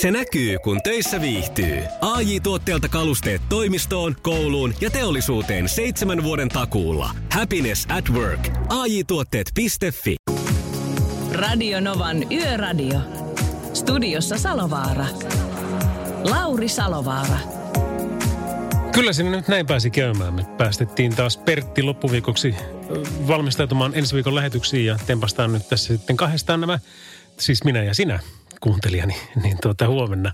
Se näkyy, kun töissä viihtyy. ai tuotteelta kalusteet toimistoon, kouluun ja teollisuuteen seitsemän vuoden takuulla. Happiness at work. ai tuotteetfi Radio Novan Yöradio. Studiossa Salovaara. Lauri Salovaara. Kyllä sinne nyt näin pääsi käymään. Me päästettiin taas Pertti loppuviikoksi valmistautumaan ensi viikon lähetyksiin ja tempastaan nyt tässä sitten kahdestaan nämä, siis minä ja sinä kuuntelijani, niin tuota huomenna.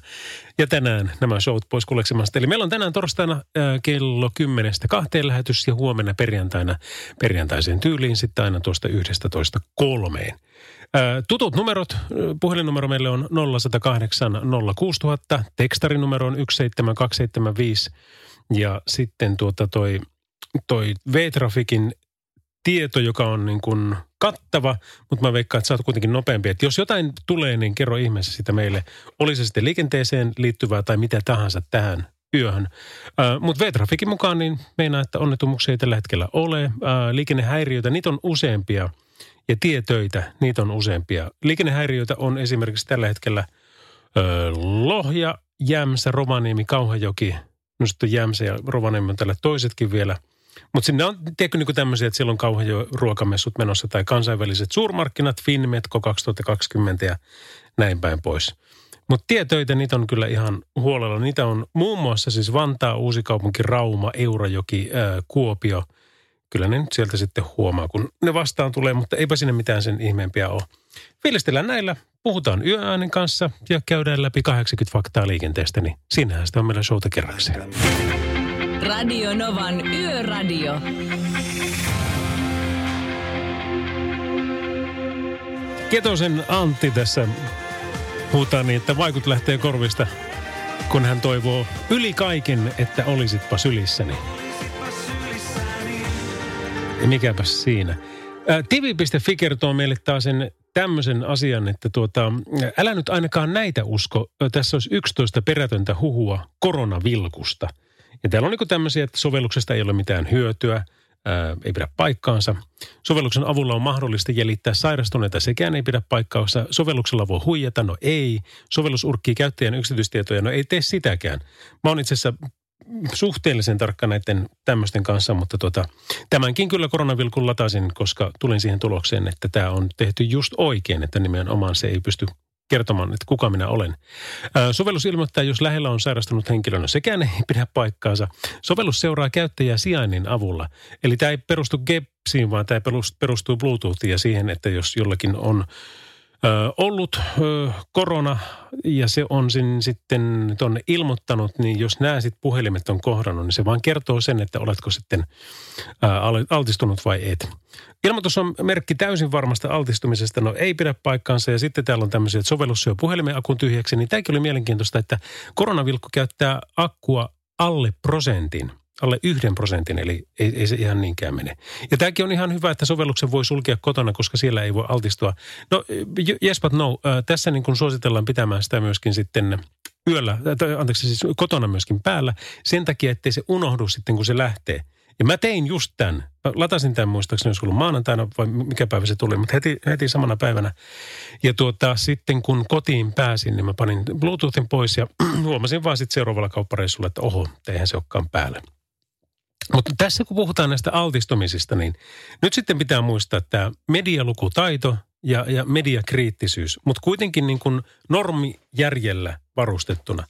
Ja tänään nämä showt pois kuleksemasta. Eli meillä on tänään torstaina ää, kello 10 kahteen lähetys ja huomenna perjantaina perjantaiseen tyyliin sitten aina tuosta 11 kolmeen. Ää, tutut numerot, puhelinnumero meille on 0108 06000, tekstarinumero on 17275 ja sitten tuota toi, toi V-Trafikin tieto, joka on niin kuin kattava, mutta mä veikkaan, että sä oot kuitenkin nopeampi. Että jos jotain tulee, niin kerro ihmeessä sitä meille. Oli se sitten liikenteeseen liittyvää tai mitä tahansa tähän yöhön. Äh, mutta V-Trafikin mukaan niin meinaa, että onnettomuuksia ei tällä hetkellä ole. Äh, liikennehäiriöitä, niitä on useampia. Ja tietöitä, niitä on useampia. Liikennehäiriöitä on esimerkiksi tällä hetkellä äh, Lohja, Jämsä, Rovaniemi, Kauhajoki. No sitten Jämsä ja Rovaniemi on tällä toisetkin vielä – mutta sinne on, tiedätkö niin tämmöisiä, että siellä on kauhean jo ruokamessut menossa tai kansainväliset suurmarkkinat, Finmetko 2020 ja näin päin pois. Mutta tietöitä, niitä on kyllä ihan huolella. Niitä on muun muassa siis Vantaa, Uusikaupunki, Rauma, Eurajoki, ää, Kuopio. Kyllä ne nyt sieltä sitten huomaa, kun ne vastaan tulee, mutta eipä sinne mitään sen ihmeempiä ole. Fiilistellään näillä, puhutaan yöäänen kanssa ja käydään läpi 80 faktaa liikenteestä, niin siinähän sitä on meillä showta kerrakseen. Radio Novan Yöradio. Ketosen Antti tässä puhutaan niin, että vaikut lähtee korvista, kun hän toivoo yli kaiken, että olisitpa sylissäni. Ja mikäpä siinä. Tivi.fi kertoo meille taas sen tämmöisen asian, että tuota, älä nyt ainakaan näitä usko. Tässä olisi 11 perätöntä huhua koronavilkusta – ja täällä on niin tämmöisiä, että sovelluksesta ei ole mitään hyötyä, ää, ei pidä paikkaansa. Sovelluksen avulla on mahdollista jäljittää sairastuneita, sekään ei pidä paikkaansa. Sovelluksella voi huijata, no ei. Sovellus urkkii käyttäjän yksityistietoja, no ei tee sitäkään. Mä oon itse asiassa suhteellisen tarkka näiden tämmöisten kanssa, mutta tota, tämänkin kyllä koronavilkun latasin, koska tulin siihen tulokseen, että tämä on tehty just oikein, että nimenomaan se ei pysty kertomaan, että kuka minä olen. Sovellus ilmoittaa, jos lähellä on sairastunut henkilö, no sekään ei pidä paikkaansa. Sovellus seuraa käyttäjää sijainnin avulla. Eli tämä ei perustu Gepsiin, vaan tämä perustuu Bluetoothiin ja siihen, että jos jollakin on ollut korona ja se on sin, sitten tuonne ilmoittanut, niin jos nämä sitten puhelimet on kohdannut, niin se vaan kertoo sen, että oletko sitten altistunut vai et. Ilmoitus on merkki täysin varmasta altistumisesta, no ei pidä paikkaansa. Ja sitten täällä on tämmöisiä, että sovellus syö puhelimen akun tyhjäksi, niin tämäkin oli mielenkiintoista, että koronavilkku käyttää akkua alle prosentin – alle yhden prosentin, eli ei, ei se ihan niinkään mene. Ja tämäkin on ihan hyvä, että sovelluksen voi sulkea kotona, koska siellä ei voi altistua. No yes but no, tässä niin kuin suositellaan pitämään sitä myöskin sitten yöllä, tai anteeksi siis kotona myöskin päällä, sen takia, ettei se unohdu sitten, kun se lähtee. Ja mä tein just tämän. Mä latasin tämän muistaakseni, jos ollut maanantaina vai mikä päivä se tuli, mutta heti, heti samana päivänä. Ja tuota, sitten kun kotiin pääsin, niin mä panin Bluetoothin pois ja huomasin vaan sitten seuraavalla kauppareissulla, että oho, eihän se olekaan päällä. Mutta tässä kun puhutaan näistä altistumisista, niin nyt sitten pitää muistaa että medialukutaito ja, ja mediakriittisyys, mutta kuitenkin niin kuin normijärjellä varustettuna.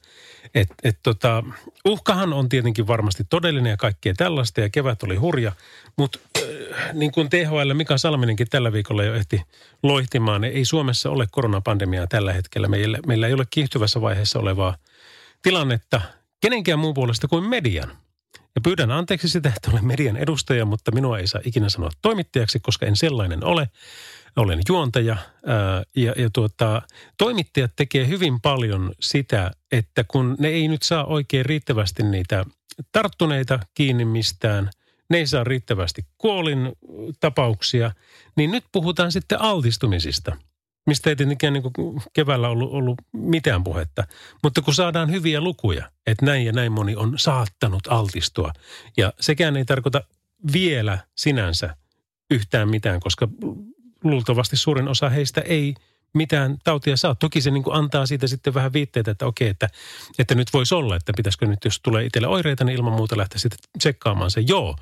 Et, et tota, uhkahan on tietenkin varmasti todellinen ja kaikkea tällaista ja kevät oli hurja, mutta äh, niin kuin THL Mika Salminenkin tällä viikolla jo ehti loihtimaan, niin ei Suomessa ole koronapandemiaa tällä hetkellä. Meillä, meillä ei ole kiihtyvässä vaiheessa olevaa tilannetta kenenkään muun puolesta kuin median. Ja pyydän anteeksi sitä, että olen median edustaja, mutta minua ei saa ikinä sanoa toimittajaksi, koska en sellainen ole. Olen juontaja ää, ja, ja tuota, toimittajat tekee hyvin paljon sitä, että kun ne ei nyt saa oikein riittävästi niitä tarttuneita kiinni mistään, ne ei saa riittävästi kuolin tapauksia, niin nyt puhutaan sitten altistumisista – mistä ei tietenkään niin kuin keväällä ollut, ollut mitään puhetta. Mutta kun saadaan hyviä lukuja, että näin ja näin moni on saattanut altistua. Ja sekään ei tarkoita vielä sinänsä yhtään mitään, koska luultavasti suurin osa heistä ei mitään tautia saa. Toki se niin antaa siitä sitten vähän viitteitä, että okei, että, että nyt voisi olla, että pitäisikö nyt, jos tulee itselle oireita, niin ilman muuta lähteä sitten tsekkaamaan se. Joo,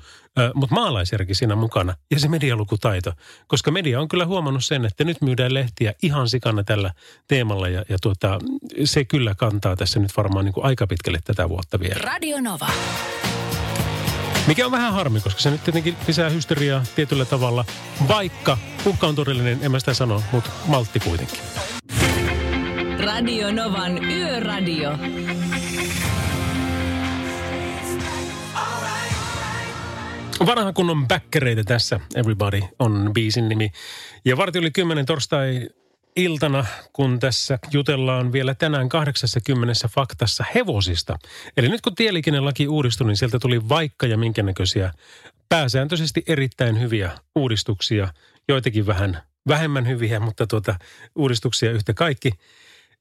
mutta maalaisjärki siinä mukana ja se medialukutaito. Koska media on kyllä huomannut sen, että nyt myydään lehtiä ihan sikana tällä teemalla ja, ja tuota, se kyllä kantaa tässä nyt varmaan niin aika pitkälle tätä vuotta vielä. Radio Nova. Mikä on vähän harmi, koska se nyt tietenkin lisää hysteriaa tietyllä tavalla. Vaikka uhka on todellinen, en mä sitä sano, mutta maltti kuitenkin. Radio Novan Yöradio. Vanha kunnon bäkkereitä tässä. Everybody on biisin nimi. Ja varti oli kymmenen torstai iltana, kun tässä jutellaan vielä tänään 80 faktassa hevosista. Eli nyt kun tieliikennelaki uudistui, niin sieltä tuli vaikka ja minkä näköisiä pääsääntöisesti erittäin hyviä uudistuksia, joitakin vähän vähemmän hyviä, mutta tuota, uudistuksia yhtä kaikki.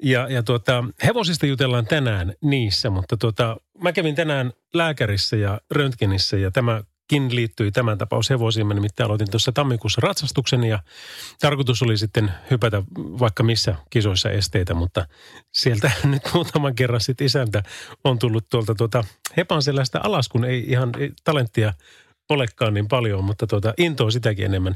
Ja, ja tuota, hevosista jutellaan tänään niissä, mutta tuota, mä kävin tänään lääkärissä ja röntgenissä ja tämä kin liittyi tämän tapaus hevosiin. Mä nimittäin aloitin tuossa tammikuussa ratsastuksen ja tarkoitus oli sitten hypätä vaikka missä kisoissa esteitä, mutta sieltä nyt muutaman kerran sitten isäntä on tullut tuolta tuota Hepanselästä alas, kun ei ihan talenttia olekaan niin paljon, mutta tuota, intoa sitäkin enemmän.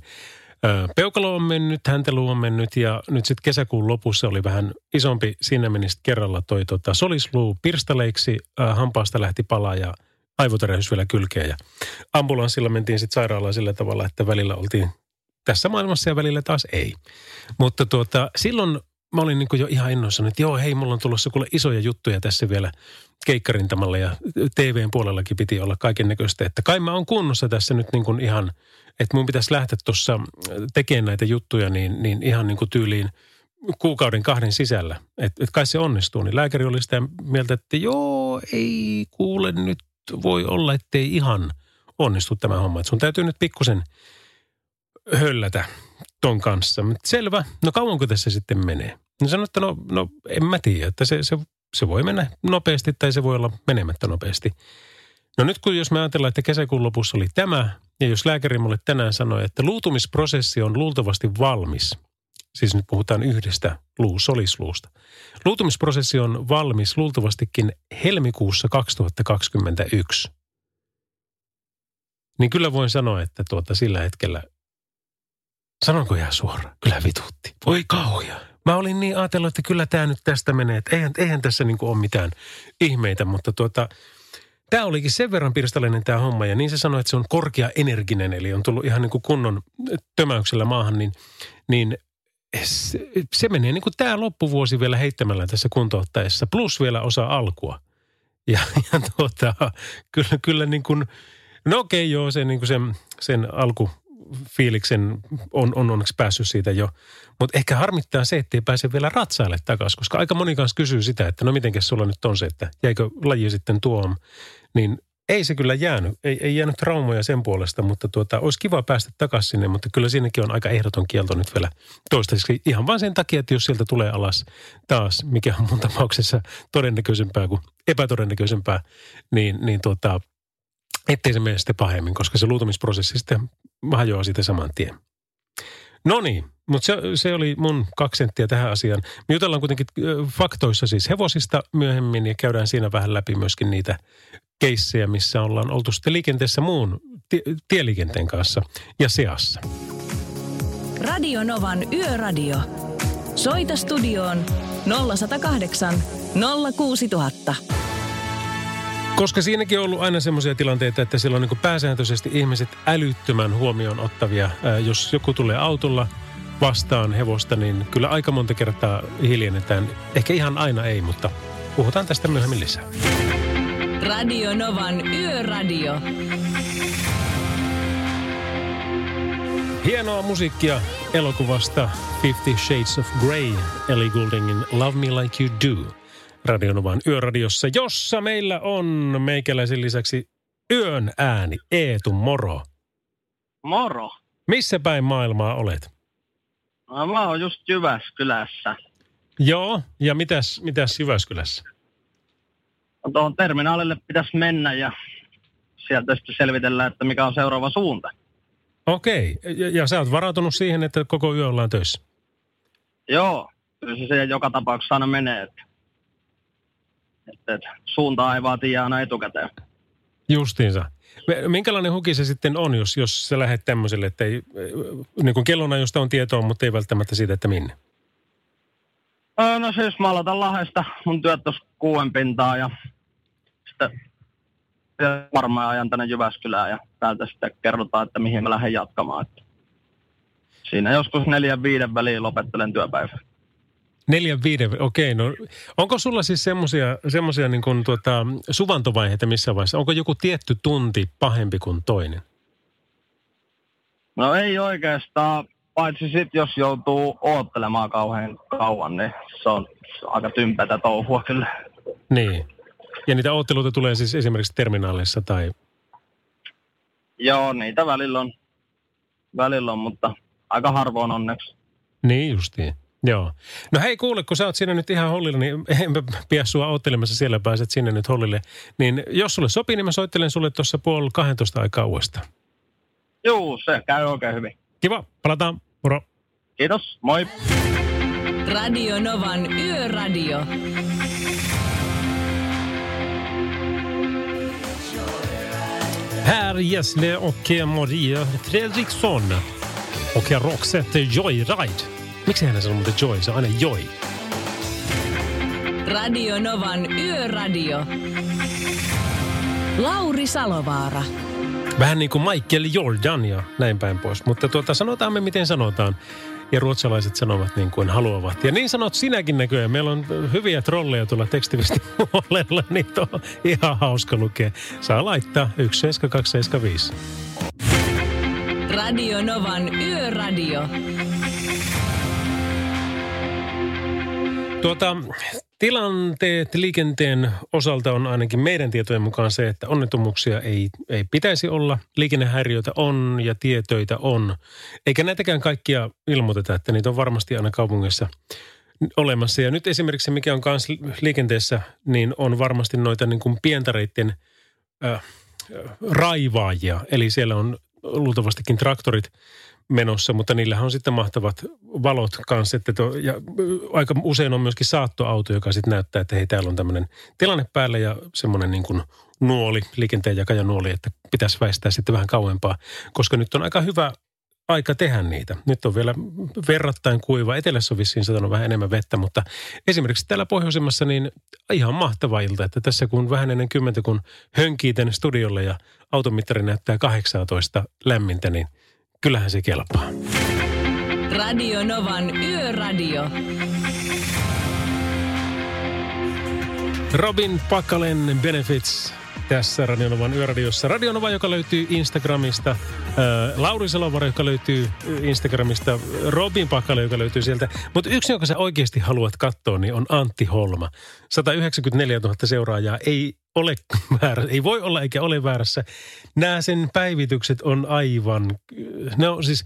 Peukalo on mennyt, häntelu on mennyt ja nyt sitten kesäkuun lopussa oli vähän isompi, siinä meni kerralla toi tota, solisluu pirstaleiksi, hampaasta lähti pala ja – aivotärähdys vielä kylkeen. Ja ambulanssilla mentiin sitten sairaalaan sillä tavalla, että välillä oltiin tässä maailmassa ja välillä taas ei. Mutta tuota, silloin mä olin niin jo ihan innoissani, että joo, hei, mulla on tulossa kuule isoja juttuja tässä vielä keikkarintamalla ja TVn puolellakin piti olla kaiken näköistä. Että kai mä oon kunnossa tässä nyt niin kuin ihan, että mun pitäisi lähteä tuossa tekemään näitä juttuja niin, niin ihan niin kuin tyyliin kuukauden kahden sisällä. Että et kai se onnistuu. Niin lääkäri oli sitä mieltä, että joo, ei kuule nyt voi olla, ettei ihan onnistu tämä homma. Että sun täytyy nyt pikkusen höllätä ton kanssa. Mutta selvä, no kauanko tässä sitten menee? No sanoin, että no, no en mä tiedä, että se, se, se voi mennä nopeasti tai se voi olla menemättä nopeasti. No nyt kun jos me ajatellaan, että kesäkuun lopussa oli tämä, ja jos lääkäri mulle tänään sanoi, että luutumisprosessi on luultavasti valmis, siis nyt puhutaan yhdestä luu, solisluusta. Luutumisprosessi on valmis luultavastikin helmikuussa 2021. Niin kyllä voin sanoa, että tuota sillä hetkellä, sanonko ihan suoraan, kyllä vitutti. Voi kauhia. Mä olin niin ajatellut, että kyllä tämä nyt tästä menee, että eihän, eihän tässä niin ole mitään ihmeitä, mutta tuota, Tämä olikin sen verran pirstaleinen tämä homma ja niin se sanoi, että se on korkea energinen, eli on tullut ihan niin kuin kunnon tömäyksellä maahan, niin, niin se, se menee niin kuin tämä loppuvuosi vielä heittämällä tässä kuntouttaessa, plus vielä osa alkua. Ja, ja tuota, kyllä, kyllä niin kuin, no okei joo, se, niin kuin sen, sen alkufiiliksen on, on onneksi päässyt siitä jo. Mutta ehkä harmittaa se, ettei pääse vielä ratsaille takaisin, koska aika moni kanssa kysyy sitä, että no mitenkäs sulla nyt on se, että jäikö laji sitten tuom. Niin ei se kyllä jäänyt. Ei, ei jäänyt traumoja sen puolesta, mutta tuota, olisi kiva päästä takaisin sinne, mutta kyllä siinäkin on aika ehdoton kielto nyt vielä toistaiseksi. Ihan vain sen takia, että jos sieltä tulee alas taas, mikä on mun tapauksessa todennäköisempää kuin epätodennäköisempää, niin, niin tuota, ettei se mene sitten pahemmin, koska se luutumisprosessi sitten hajoaa siitä saman tien. No niin, mutta se, se oli mun kaksi senttiä tähän asiaan. Me jutellaan kuitenkin faktoissa siis hevosista myöhemmin ja käydään siinä vähän läpi myöskin niitä keissejä, missä ollaan oltu sitten liikenteessä muun tieliikenteen kanssa ja seassa. Radio Novan Yöradio. Soita studioon 0108 06000. Koska siinäkin on ollut aina semmoisia tilanteita, että siellä on niin pääsääntöisesti ihmiset älyttömän huomioon ottavia. Jos joku tulee autolla vastaan hevosta, niin kyllä aika monta kertaa hiljennetään. Ehkä ihan aina ei, mutta puhutaan tästä myöhemmin lisää. Radio Novan Yöradio. Hienoa musiikkia elokuvasta Fifty Shades of Grey, Ellie Gouldingin Love Me Like You Do. Radio Novan Yöradiossa, jossa meillä on meikäläisen lisäksi yön ääni. Eetu, moro. Moro. Missä päin maailmaa olet? Mä oon just Jyväskylässä. Joo, ja mitäs, mitäs Jyväskylässä? No, tuohon terminaalille pitäisi mennä ja sieltä sitten selvitellään, että mikä on seuraava suunta. Okei, ja, ja sä oot varautunut siihen, että koko yö ollaan töissä? Joo, kyllä se siihen joka tapauksessa aina menee. Että, että, että suuntaa ei vaan tiedä aina etukäteen. Justiinsa. Minkälainen huki se sitten on, jos, jos sä lähdet tämmöiselle, että ei, niin kuin kellona, josta on tietoa, mutta ei välttämättä siitä, että minne? No siis mä aloitan Lahdesta, mun työt tuossa kuuden pintaa ja sitten varmaan ajan tänne Jyväskylään ja täältä sitten kerrotaan, että mihin mä lähden jatkamaan. Että siinä joskus neljän viiden väliin lopettelen työpäivän. Neljän, viiden, okei. No, onko sulla siis semmoisia semmosia niin kuin tuota, suvantovaiheita missä vaiheessa? Onko joku tietty tunti pahempi kuin toinen? No ei oikeastaan, paitsi sit jos joutuu oottelemaan kauhean kauan, niin se on, se on aika tympätä touhua kyllä. Niin. Ja niitä ootteluita tulee siis esimerkiksi terminaaleissa tai... Joo, niitä välillä on, välillä on, mutta aika harvoin onneksi. Niin justiin. Joo. No hei kuule, kun sä oot siinä nyt ihan hollilla, niin enpä pidä sua oottelemassa siellä, pääset sinne nyt hollille. Niin jos sulle sopii, niin mä soittelen sulle tuossa puoli 12 aikaa uudestaan. Juu, se käy oikein hyvin. Kiva, palataan. Moro. Kiitos, moi! Radio Novan Yöradio. Per Gessle och Maria Fredriksson. Och Roxette Joyride. Miksi hän sanoo muuten Joy? Se on aina Joy. Radio Novan Yöradio. Lauri Salovaara. Vähän niin kuin Michael Jordan ja näin päin pois. Mutta tuota, sanotaan me miten sanotaan. Ja ruotsalaiset sanovat niin kuin haluavat. Ja niin sanot sinäkin näköjään. Meillä on hyviä trolleja tuolla tekstiviestin puolella. Niitä on ihan hauska lukea. Saa laittaa 17275. Radio Novan Yöradio. Tuota, tilanteet liikenteen osalta on ainakin meidän tietojen mukaan se, että onnettomuuksia ei, ei pitäisi olla. Liikennehäiriöitä on ja tietöitä on. Eikä näitäkään kaikkia ilmoiteta, että niitä on varmasti aina kaupungissa olemassa. Ja nyt esimerkiksi mikä on myös liikenteessä, niin on varmasti noita niin kuin pientareiden äh, raivaajia. Eli siellä on luultavastikin traktorit menossa, mutta niillähän on sitten mahtavat valot kanssa. Että to, ja aika usein on myöskin saattoauto, joka sitten näyttää, että hei täällä on tämmöinen tilanne päällä ja semmoinen niin kuin nuoli, liikenteen jakaja nuoli, että pitäisi väistää sitten vähän kauempaa, koska nyt on aika hyvä aika tehdä niitä. Nyt on vielä verrattain kuiva. Etelässä on vissiin satanut vähän enemmän vettä, mutta esimerkiksi täällä pohjoisemmassa niin ihan mahtava ilta, että tässä kun vähän ennen kymmentä, kun hönkii tänne studiolle ja automittari näyttää 18 lämmintä, niin kyllähän se kelpaa. Radio Novan Yöradio. Robin Pakalen Benefits tässä Radionovan yöradiossa. Radionova, joka löytyy Instagramista, äh, Lauri Salovara, joka löytyy Instagramista, Robin Pakale, joka löytyy sieltä. Mutta yksi, jonka sä oikeasti haluat katsoa, niin on Antti Holma. 194 000 seuraajaa ei ole väärä, ei voi olla eikä ole väärässä. Nämä sen päivitykset on aivan, ne on siis,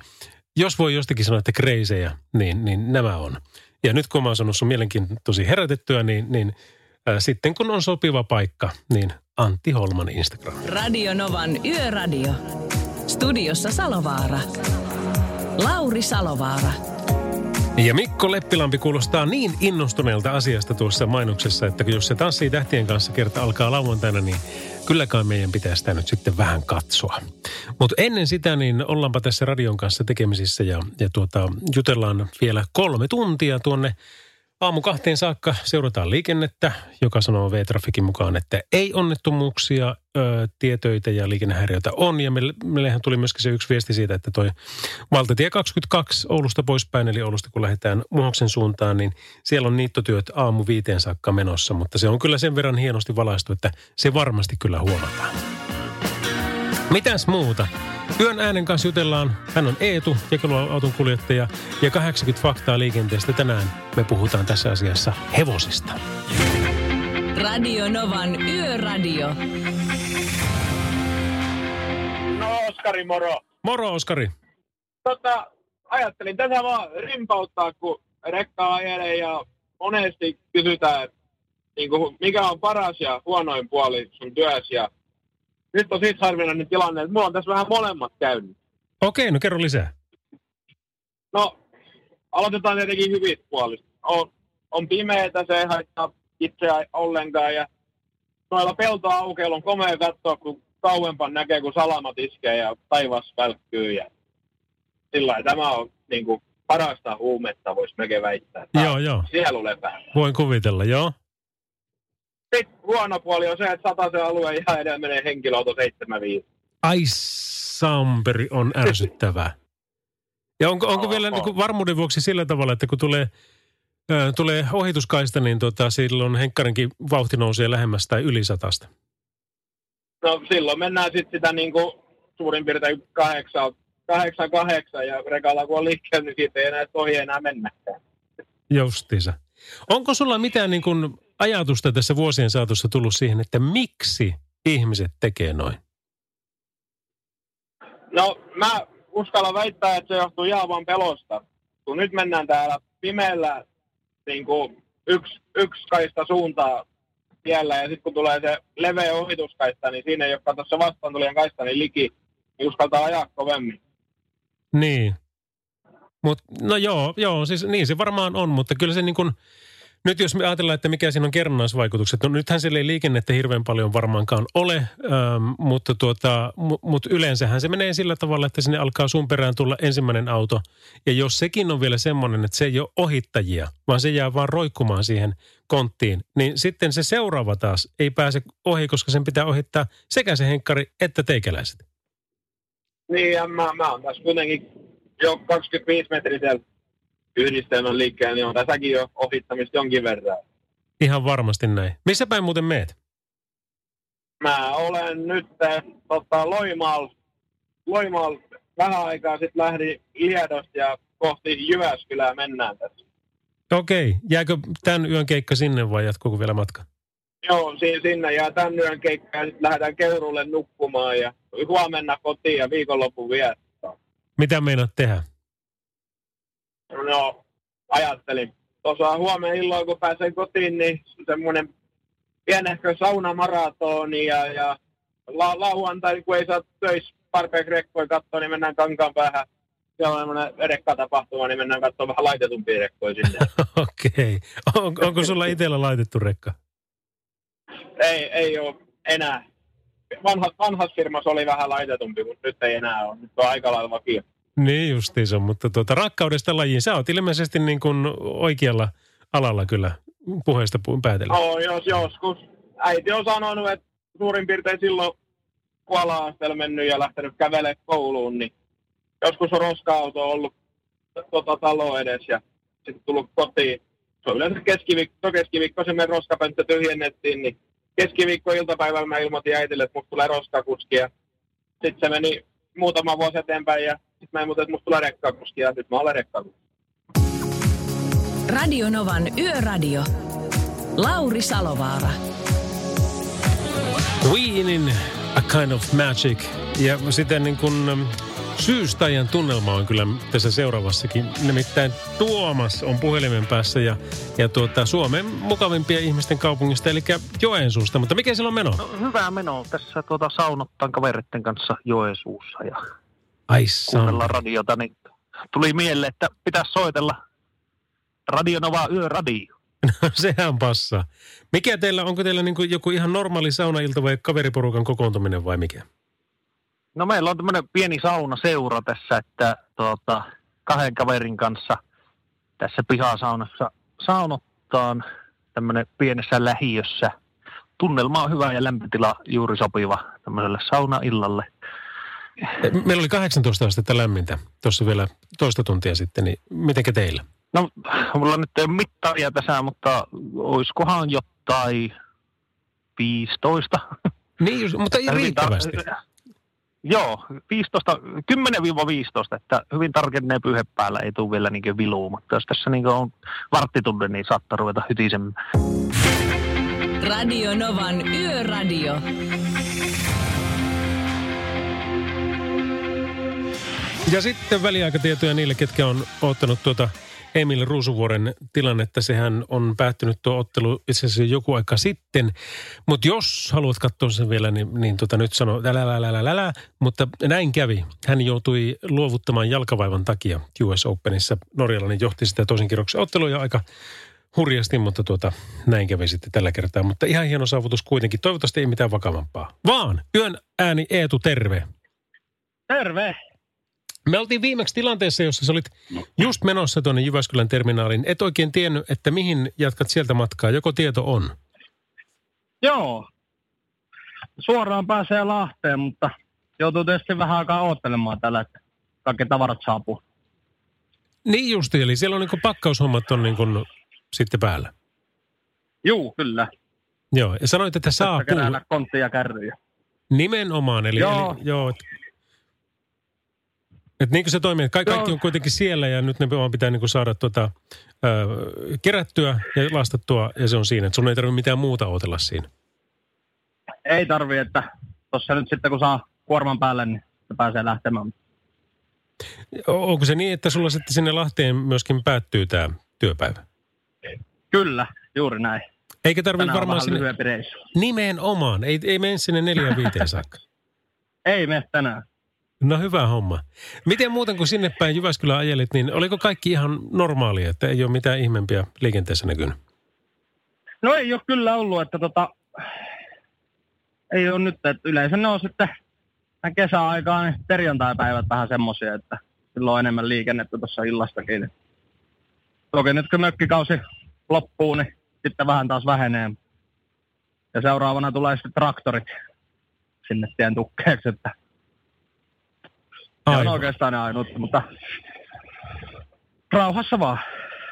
jos voi jostakin sanoa, että kreisejä, niin, niin nämä on. Ja nyt kun mä oon sanonut sun mielenkiintoisia herätettyä, niin, niin äh, sitten kun on sopiva paikka, niin Antti Holman Instagram. Radio Novan Yöradio. Studiossa Salovaara. Lauri Salovaara. Ja Mikko Leppilampi kuulostaa niin innostuneelta asiasta tuossa mainoksessa, että jos se tanssii tähtien kanssa kerta alkaa lauantaina, niin kylläkään meidän pitää sitä nyt sitten vähän katsoa. Mutta ennen sitä, niin ollaanpa tässä radion kanssa tekemisissä ja, ja tuota, jutellaan vielä kolme tuntia tuonne Aamu kahteen saakka seurataan liikennettä, joka sanoo V-Trafikin mukaan, että ei onnettomuuksia, ö, tietöitä ja liikennehäiriöitä on. Ja meille, meillähän tuli myöskin se yksi viesti siitä, että toi Valtatie 22 Oulusta poispäin, eli Oulusta kun lähdetään Muhoksen suuntaan, niin siellä on niittotyöt aamu viiteen saakka menossa. Mutta se on kyllä sen verran hienosti valaistu, että se varmasti kyllä huomataan. Mitäs muuta? Yön äänen kanssa jutellaan. Hän on Eetu, jakeluauton kuljettaja ja 80 faktaa liikenteestä. Tänään me puhutaan tässä asiassa hevosista. Radio Novan Yöradio. No Oskari, moro. Moro Oskari. Tota, ajattelin tässä vaan rimpauttaa, kun rekka ajelee ja monesti kysytään, että niin kuin, mikä on paras ja huonoin puoli sun työssä. Ja nyt on siitä harvinainen tilanne, että mulla on tässä vähän molemmat käynyt. Okei, no kerro lisää. No, aloitetaan tietenkin hyvistä puolista. On, on pimeätä, se ei haittaa itseä ollenkaan ja noilla peltoaukeilla on komea katsoa, kun kauempan näkee, kun salamat iskee ja taivas välkkyy ja sillä tämä on niin kuin, parasta huumetta, voisi melkein väittää. Tämä Joo, joo. Voin kuvitella, joo. Sitten huono puoli on se, että sataisen alueen ihan edellä menee henkilöauto 75. Ai Samperi on ärsyttävää. Ja onko, onko On, vielä on. niin varmuuden vuoksi sillä tavalla, että kun tulee, ö, tulee ohituskaista, niin tota, silloin henkkarinkin vauhti nousee lähemmäs tai yli satasta? No silloin mennään sitten sitä niin kuin suurin piirtein kahdeksan, kahdeksan, kahdeksan ja rekalla kun on liikkeellä, niin siitä ei enää ohi enää mennäkään. Justiinsa. Onko sulla mitään niin kuin ajatusta tässä vuosien saatossa tullut siihen, että miksi ihmiset tekee noin? No mä uskallan väittää, että se johtuu ihan vaan pelosta. Kun nyt mennään täällä pimeällä niin kuin yksi, yksi kaista suuntaa tiellä ja sitten kun tulee se leveä ohituskaista, niin siinä ei ole se vastaan tulijan kaista, niin liki, niin uskaltaa ajaa kovemmin. Niin. Mut, no joo, joo, siis niin se varmaan on, mutta kyllä se niin kuin, nyt jos me ajatellaan, että mikä siinä on kerrannaisvaikutukset, no nythän siellä ei liikennettä hirveän paljon varmaankaan ole, ähm, mutta tuota, mu, mut yleensähän se menee sillä tavalla, että sinne alkaa sun perään tulla ensimmäinen auto. Ja jos sekin on vielä semmoinen, että se ei ole ohittajia, vaan se jää vaan roikkumaan siihen konttiin, niin sitten se seuraava taas ei pääse ohi, koska sen pitää ohittaa sekä se henkkari että teikäläiset. Niin, mä, mä oon tässä kuitenkin jo 25 metrisellä yhdistelmän liikkeellä, niin on tässäkin jo ohittamista jonkin verran. Ihan varmasti näin. Missä päin muuten meet? Mä olen nyt eh, tota, Loimaalla, Loimaalla vähän aikaa sitten lähdin Liedosta ja kohti Jyväskylää mennään tässä. Okei, jääkö tämän yön keikka sinne vai jatkuuko vielä matka? Joo, siinä, sinne ja tämän yön keikka ja sitten lähdetään Keurulle nukkumaan ja huomenna kotiin ja viikonlopun viettää. Mitä meinaat tehdä? No, ajattelin. Tuossa huomenna illalla, kun pääsen kotiin, niin semmoinen pienehkö saunamaratoni ja, ja la, lauantai, kun ei saa töissä tarpeeksi rekkoja katsoa, niin mennään kankaan päähän. Siellä on semmoinen rekkatapahtuma, niin mennään katsomaan vähän laitetumpia rekkoja sinne. Okei. On, onko sulla itsellä laitettu rekka? ei, ei ole enää. Vanha, vanhassa firmassa oli vähän laitetumpi, mutta nyt ei enää ole. Nyt on aika lailla vakio. Niin justiinsa, mutta tuota, rakkaudesta lajiin. Sä oot ilmeisesti niin kuin oikealla alalla kyllä puheesta päätellä. No, jos joskus. Äiti on sanonut, että suurin piirtein silloin kun ala-asteella mennyt ja lähtenyt kävelemään kouluun, niin joskus on roska-auto ollut tota, talo edes ja sitten tullut kotiin. Se on yleensä keskiviikko, keskiviikko se meidän roskapönttö tyhjennettiin, niin keskiviikko iltapäivällä mä ilmoitin äitille, että musta tulee roskakuski ja sitten se meni muutama vuosi eteenpäin ja sitten mä ilmoitin, että musta tulee rekkakuski ja nyt mä olen rekkakuski. Radio Novan Yöradio. Lauri Salovaara. Weenin A Kind of Magic. Ja sitten niin kuin mm, syystäjän tunnelma on kyllä tässä seuraavassakin. Nimittäin Tuomas on puhelimen päässä ja, ja tuota, Suomen mukavimpia ihmisten kaupungista, eli Joensuusta. Mutta mikä siellä on meno? No, hyvää menoa tässä tuota, saunottaan kavereiden kanssa Joensuussa ja Ai kuunnellaan radiota, niin tuli mieleen, että pitäisi soitella Radio Nova Yöradio. No, sehän passaa. Mikä teillä, onko teillä niin joku ihan normaali saunailta vai kaveriporukan kokoontuminen vai mikä? No meillä on tämmöinen pieni saunaseura tässä, että tuota, kahden kaverin kanssa tässä pihasaunassa saunottaan tämmöinen pienessä lähiössä. Tunnelma on hyvä ja lämpötila juuri sopiva tämmöiselle saunaillalle. Meillä oli 18 astetta lämmintä tuossa vielä toista tuntia sitten, niin mitenkä teillä? No, mulla nyt ei ole mittaria tässä, mutta olisikohan jotain 15. Niin, just, mutta ei tar- riittävästi. Joo, 15, 10-15, että hyvin tarkennee pyyhe päällä, ei tule vielä niin viluu, mutta jos tässä niin on varttitunne, niin saattaa ruveta hytisemään. Radio Novan Yöradio. Ja sitten väliaikatietoja niille, ketkä on ottanut tuota Emil Ruusuvuoren tilannetta. Sehän on päättynyt tuo ottelu itse asiassa joku aika sitten. Mutta jos haluat katsoa sen vielä, niin, niin tota nyt sano älä, älä, älä, älä. Mutta näin kävi. Hän joutui luovuttamaan jalkavaivan takia US Openissa. Norjalainen johti sitä toisen kierroksen otteluja aika hurjasti, mutta tuota, näin kävi sitten tällä kertaa. Mutta ihan hieno saavutus kuitenkin. Toivottavasti ei mitään vakavampaa. Vaan yön ääni Eetu, terve. Terve! Me oltiin viimeksi tilanteessa, jossa sä olit just menossa tuonne Jyväskylän terminaaliin. Et oikein tiennyt, että mihin jatkat sieltä matkaa. Joko tieto on? Joo. Suoraan pääsee Lahteen, mutta joutuu tietysti vähän aikaa oottelemaan tällä, että kaikki tavarat saapuu. Niin justi, eli siellä on niin pakkaushommat on niin kuin sitten päällä. Juu, kyllä. Joo, ja sanoit, että Saa saapuu keräillä kontteja ja kärryjä. nimenomaan. Eli, Joo. Eli, joo et, et niin kuin se toimii, ka- kaikki Joo. on kuitenkin siellä ja nyt ne vaan pitää niin kuin saada tuota, ö, kerättyä ja lastattua ja se on siinä. Että sun ei tarvitse mitään muuta odotella siinä. Ei tarvi, että tuossa nyt sitten kun saa kuorman päälle, niin se pääsee lähtemään. O- Onko se niin, että sulla sitten sinne Lahteen myöskin päättyy tämä työpäivä? Kyllä, juuri näin. Eikä tarvitse Tänään on varmaan vähän sinne nimenomaan. Ei, ei mene sinne neljään viiteen saakka. Ei me tänään. No hyvä homma. Miten muuten kuin sinne päin Jyväskylän ajelit, niin oliko kaikki ihan normaalia, että ei ole mitään ihmeempiä liikenteessä näkynyt? No ei ole kyllä ollut, että tota, ei ole nyt, että yleensä ne on sitten kesäaikaan niin perjantaipäivät vähän semmoisia, että silloin on enemmän liikennettä tuossa illastakin. Toki nyt kun mökkikausi loppuu, niin sitten vähän taas vähenee. Ja seuraavana tulee sitten traktorit sinne tien tukkeeksi, että se on oikeastaan ainut, mutta rauhassa vaan.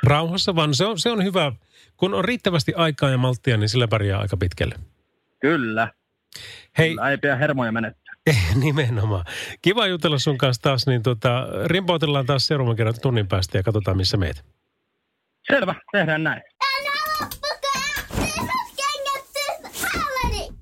Rauhassa vaan. Se on, se on hyvä. Kun on riittävästi aikaa ja malttia, niin sillä pärjää aika pitkälle. Kyllä. Hei, Kyllä, ei pidä hermoja menettää. nimenomaan. Kiva jutella sun kanssa taas, niin tota, rimpautellaan taas seuraavan kerran tunnin päästä ja katsotaan missä meet. Selvä, tehdään näin.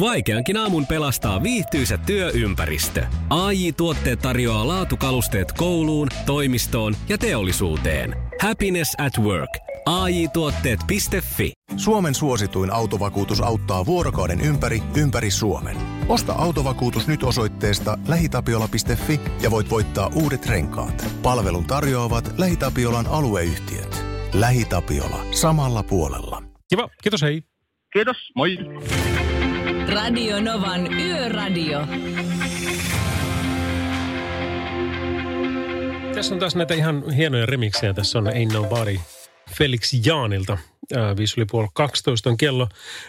Vaikeankin aamun pelastaa viihtyisä työympäristö. AI Tuotteet tarjoaa laatukalusteet kouluun, toimistoon ja teollisuuteen. Happiness at work. AJ Tuotteet.fi Suomen suosituin autovakuutus auttaa vuorokauden ympäri, ympäri Suomen. Osta autovakuutus nyt osoitteesta lähitapiola.fi ja voit voittaa uudet renkaat. Palvelun tarjoavat LähiTapiolan alueyhtiöt. LähiTapiola. Samalla puolella. Kiva, kiitos hei. Kiitos, moi. Radio Novan Yöradio. Tässä on taas näitä ihan hienoja remiksejä. Tässä on Ain't Nobody Felix Jaanilta. Ää, Viisi yli puoli 12 on kello.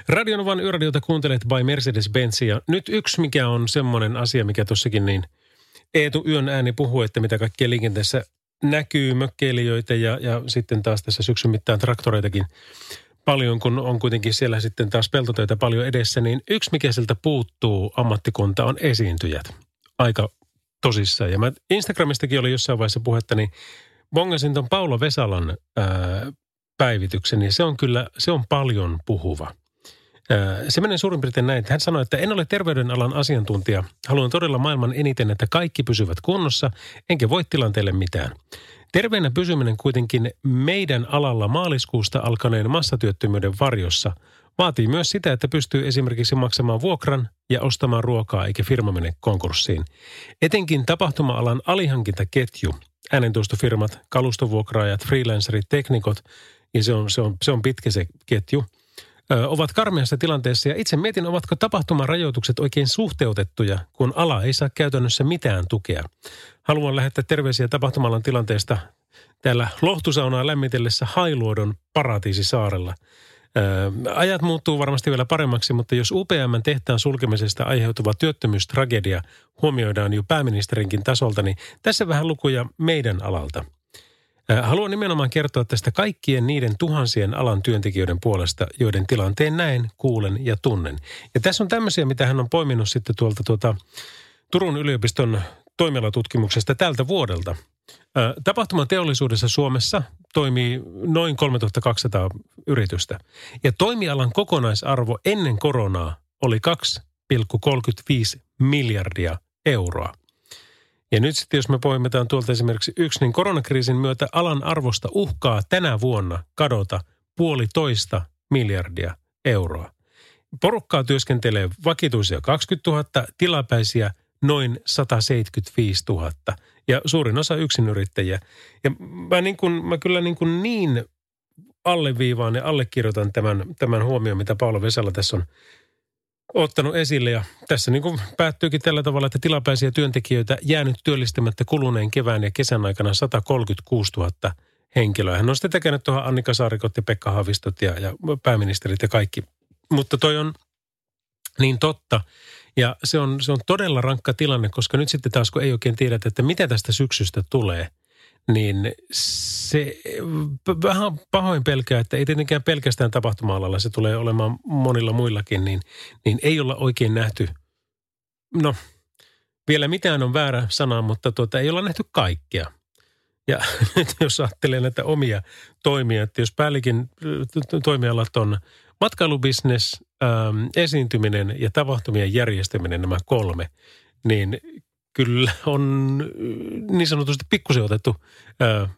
Radionovan yöradiota kuuntelet by Mercedes-Benz. Ja nyt yksi, mikä on semmoinen asia, mikä tossakin niin Eetu Yön ääni puhuu, että mitä kaikkea liikenteessä näkyy, mökkeilijöitä ja, ja sitten taas tässä syksyn mittaan traktoreitakin paljon, kun on kuitenkin siellä sitten taas peltotöitä paljon edessä, niin yksi, mikä sieltä puuttuu ammattikunta, on esiintyjät. Aika tosissaan. Ja mä Instagramistakin oli jossain vaiheessa puhetta, niin bongasin ton Paula Vesalan ää, päivityksen, ja se on kyllä, se on paljon puhuva. Se menee suurin piirtein näin, että hän sanoi, että en ole terveydenalan asiantuntija. Haluan todella maailman eniten, että kaikki pysyvät kunnossa, enkä voi tilanteelle mitään. Terveenä pysyminen kuitenkin meidän alalla maaliskuusta alkaneen massatyöttömyyden varjossa vaatii myös sitä, että pystyy esimerkiksi maksamaan vuokran ja ostamaan ruokaa eikä firma mene konkurssiin. Etenkin tapahtuma-alan alihankintaketju, äänentoistofirmat, kalustovuokraajat, freelancerit, teknikot, ja se on, se on, se on pitkä se ketju, ovat karmeassa tilanteessa ja itse mietin, ovatko tapahtumarajoitukset oikein suhteutettuja, kun ala ei saa käytännössä mitään tukea. Haluan lähettää terveisiä tapahtumalan tilanteesta täällä lohtusaunaa lämmitellessä Hailuodon paratiisisaarella. Ö, ajat muuttuu varmasti vielä paremmaksi, mutta jos UPM tehtaan sulkemisesta aiheutuva työttömyystragedia huomioidaan jo pääministerinkin tasolta, niin tässä vähän lukuja meidän alalta. Ö, Haluan nimenomaan kertoa tästä kaikkien niiden tuhansien alan työntekijöiden puolesta, joiden tilanteen näen, kuulen ja tunnen. Ja tässä on tämmöisiä, mitä hän on poiminut sitten tuolta tuota Turun yliopiston toimialatutkimuksesta tältä vuodelta. Ö, Tapahtumateollisuudessa Suomessa toimii noin 3200 yritystä. Ja toimialan kokonaisarvo ennen koronaa oli 2,35 miljardia euroa. Ja nyt sitten jos me poimitaan tuolta esimerkiksi yksi, niin koronakriisin myötä alan arvosta uhkaa tänä vuonna kadota puolitoista miljardia euroa. Porukkaa työskentelee vakituisia 20 000, tilapäisiä noin 175 000 ja suurin osa yksinyrittäjiä. Ja mä, niin kuin, mä kyllä niin, kuin niin alleviivaan ja allekirjoitan tämän, tämän huomioon, mitä Paolo Vesala tässä on ottanut esille. Ja tässä niin kuin päättyykin tällä tavalla, että tilapäisiä työntekijöitä jäänyt työllistämättä kuluneen kevään ja kesän aikana 136 000 henkilöä. Hän on sitten tekenyt tuohon Annika Saarikot ja Pekka Havistot ja, ja pääministerit ja kaikki. Mutta toi on niin totta. Ja se on, se on todella rankka tilanne, koska nyt sitten taas kun ei oikein tiedetä, että mitä tästä syksystä tulee, niin se vähän pahoin pelkää, että ei tietenkään pelkästään tapahtuma-alalla, se tulee olemaan monilla muillakin, niin, niin ei olla oikein nähty, no vielä mitään on väärä sana, mutta tuota, ei olla nähty kaikkea. Ja nyt jos ajattelee näitä omia toimia, että jos päällikin toimialat on matkailubisnes, ähm, esiintyminen ja tapahtumien järjestäminen, nämä kolme, niin kyllä on niin sanotusti pikkusen otettu äh,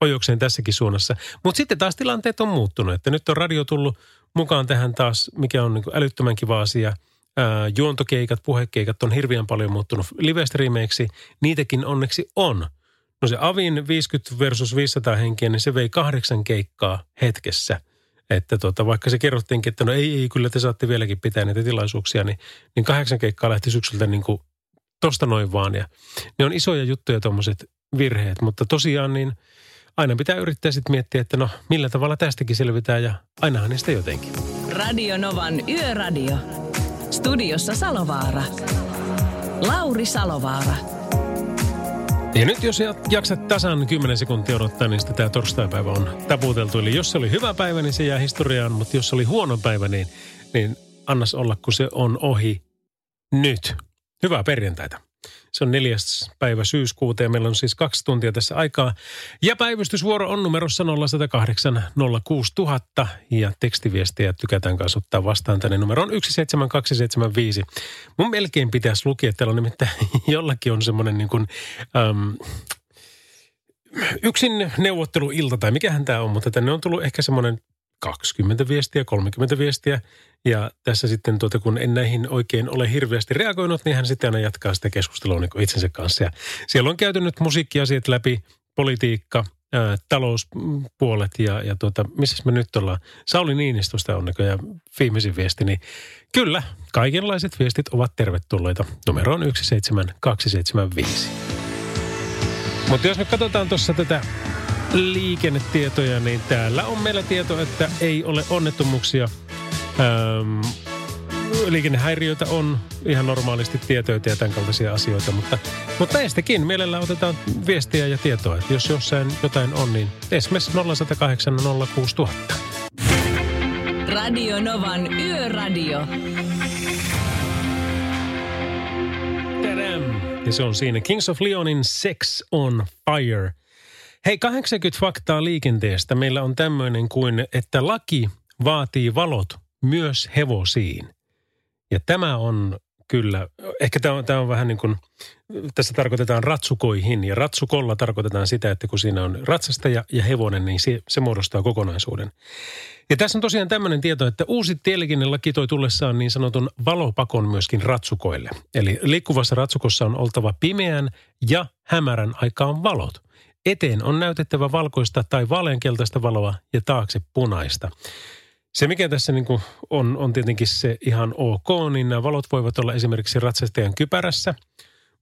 ojokseen tässäkin suunnassa. Mutta sitten taas tilanteet on muuttunut, että nyt on radio tullut mukaan tähän taas, mikä on niin älyttömän kiva asia. Ää, juontokeikat, puhekeikat on hirveän paljon muuttunut live-striimeiksi. Niitäkin onneksi on. No se Avin 50 versus 500 henkeä, niin se vei kahdeksan keikkaa hetkessä. Että tota, vaikka se kerrottiinkin, että no ei, ei, kyllä te saatte vieläkin pitää niitä tilaisuuksia, niin, niin kahdeksan keikkaa lähti syksyltä niin kuin tosta noin vaan. Ja ne on isoja juttuja tuommoiset virheet, mutta tosiaan niin aina pitää yrittää sitten miettiä, että no millä tavalla tästäkin selvitään ja ainahan niistä jotenkin. Radio Novan Yöradio. Studiossa Salovaara. Lauri Salovaara. Ja nyt jos jaksat tasan 10 sekuntia odottaa, niin sitten tämä torstaipäivä on taputeltu. Eli jos se oli hyvä päivä, niin se jää historiaan, mutta jos se oli huono päivä, niin, niin annas olla, kun se on ohi nyt. Hyvää perjantaita. Se on neljäs päivä syyskuuta ja meillä on siis kaksi tuntia tässä aikaa. Ja päivystysvuoro on numerossa 0108 06000 ja tekstiviestiä tykätään kanssa ottaa vastaan tänne numeroon 17275. Mun melkein pitäisi lukea, että on nimittäin jollakin on semmoinen niin kuin, äm, yksin neuvotteluilta tai mikähän tämä on, mutta tänne on tullut ehkä semmoinen 20 viestiä, 30 viestiä. Ja tässä sitten, tuota, kun en näihin oikein ole hirveästi reagoinut, niin hän sitten aina jatkaa sitä keskustelua niin itsensä kanssa. Ja siellä on käyty nyt musiikkiasiat läpi, politiikka, ää, talouspuolet ja, ja tuota, missä me nyt ollaan. Sauli Niinistöstä on näköjään viimeisin viesti, niin kyllä, kaikenlaiset viestit ovat tervetulleita. Numero on 17275. Mutta jos me katsotaan tuossa tätä liikennetietoja, niin täällä on meillä tieto, että ei ole onnettomuuksia. Ähm, liikennehäiriöitä on ihan normaalisti tietoja ja tämän kaltaisia asioita, mutta, mutta näistäkin mielellä otetaan viestiä ja tietoa, että jos jossain jotain on, niin esimerkiksi 0108 06000. Radio Novan Yöradio. Tadam! Ja se on siinä Kings of Leonin Sex on Fire – Hei, 80 faktaa liikenteestä. Meillä on tämmöinen kuin, että laki vaatii valot myös hevosiin. Ja tämä on kyllä, ehkä tämä on, tämä on vähän niin kuin, tässä tarkoitetaan ratsukoihin. Ja ratsukolla tarkoitetaan sitä, että kun siinä on ratsastaja ja hevonen, niin se, se muodostaa kokonaisuuden. Ja tässä on tosiaan tämmöinen tieto, että uusi tieliikennelaki toi tullessaan niin sanotun valopakon myöskin ratsukoille. Eli liikkuvassa ratsukossa on oltava pimeän ja hämärän aikaan valot. Eteen on näytettävä valkoista tai vaaleankeltaista valoa ja taakse punaista. Se, mikä tässä niin kuin on, on tietenkin se ihan ok, niin nämä valot voivat olla esimerkiksi ratsastajan kypärässä,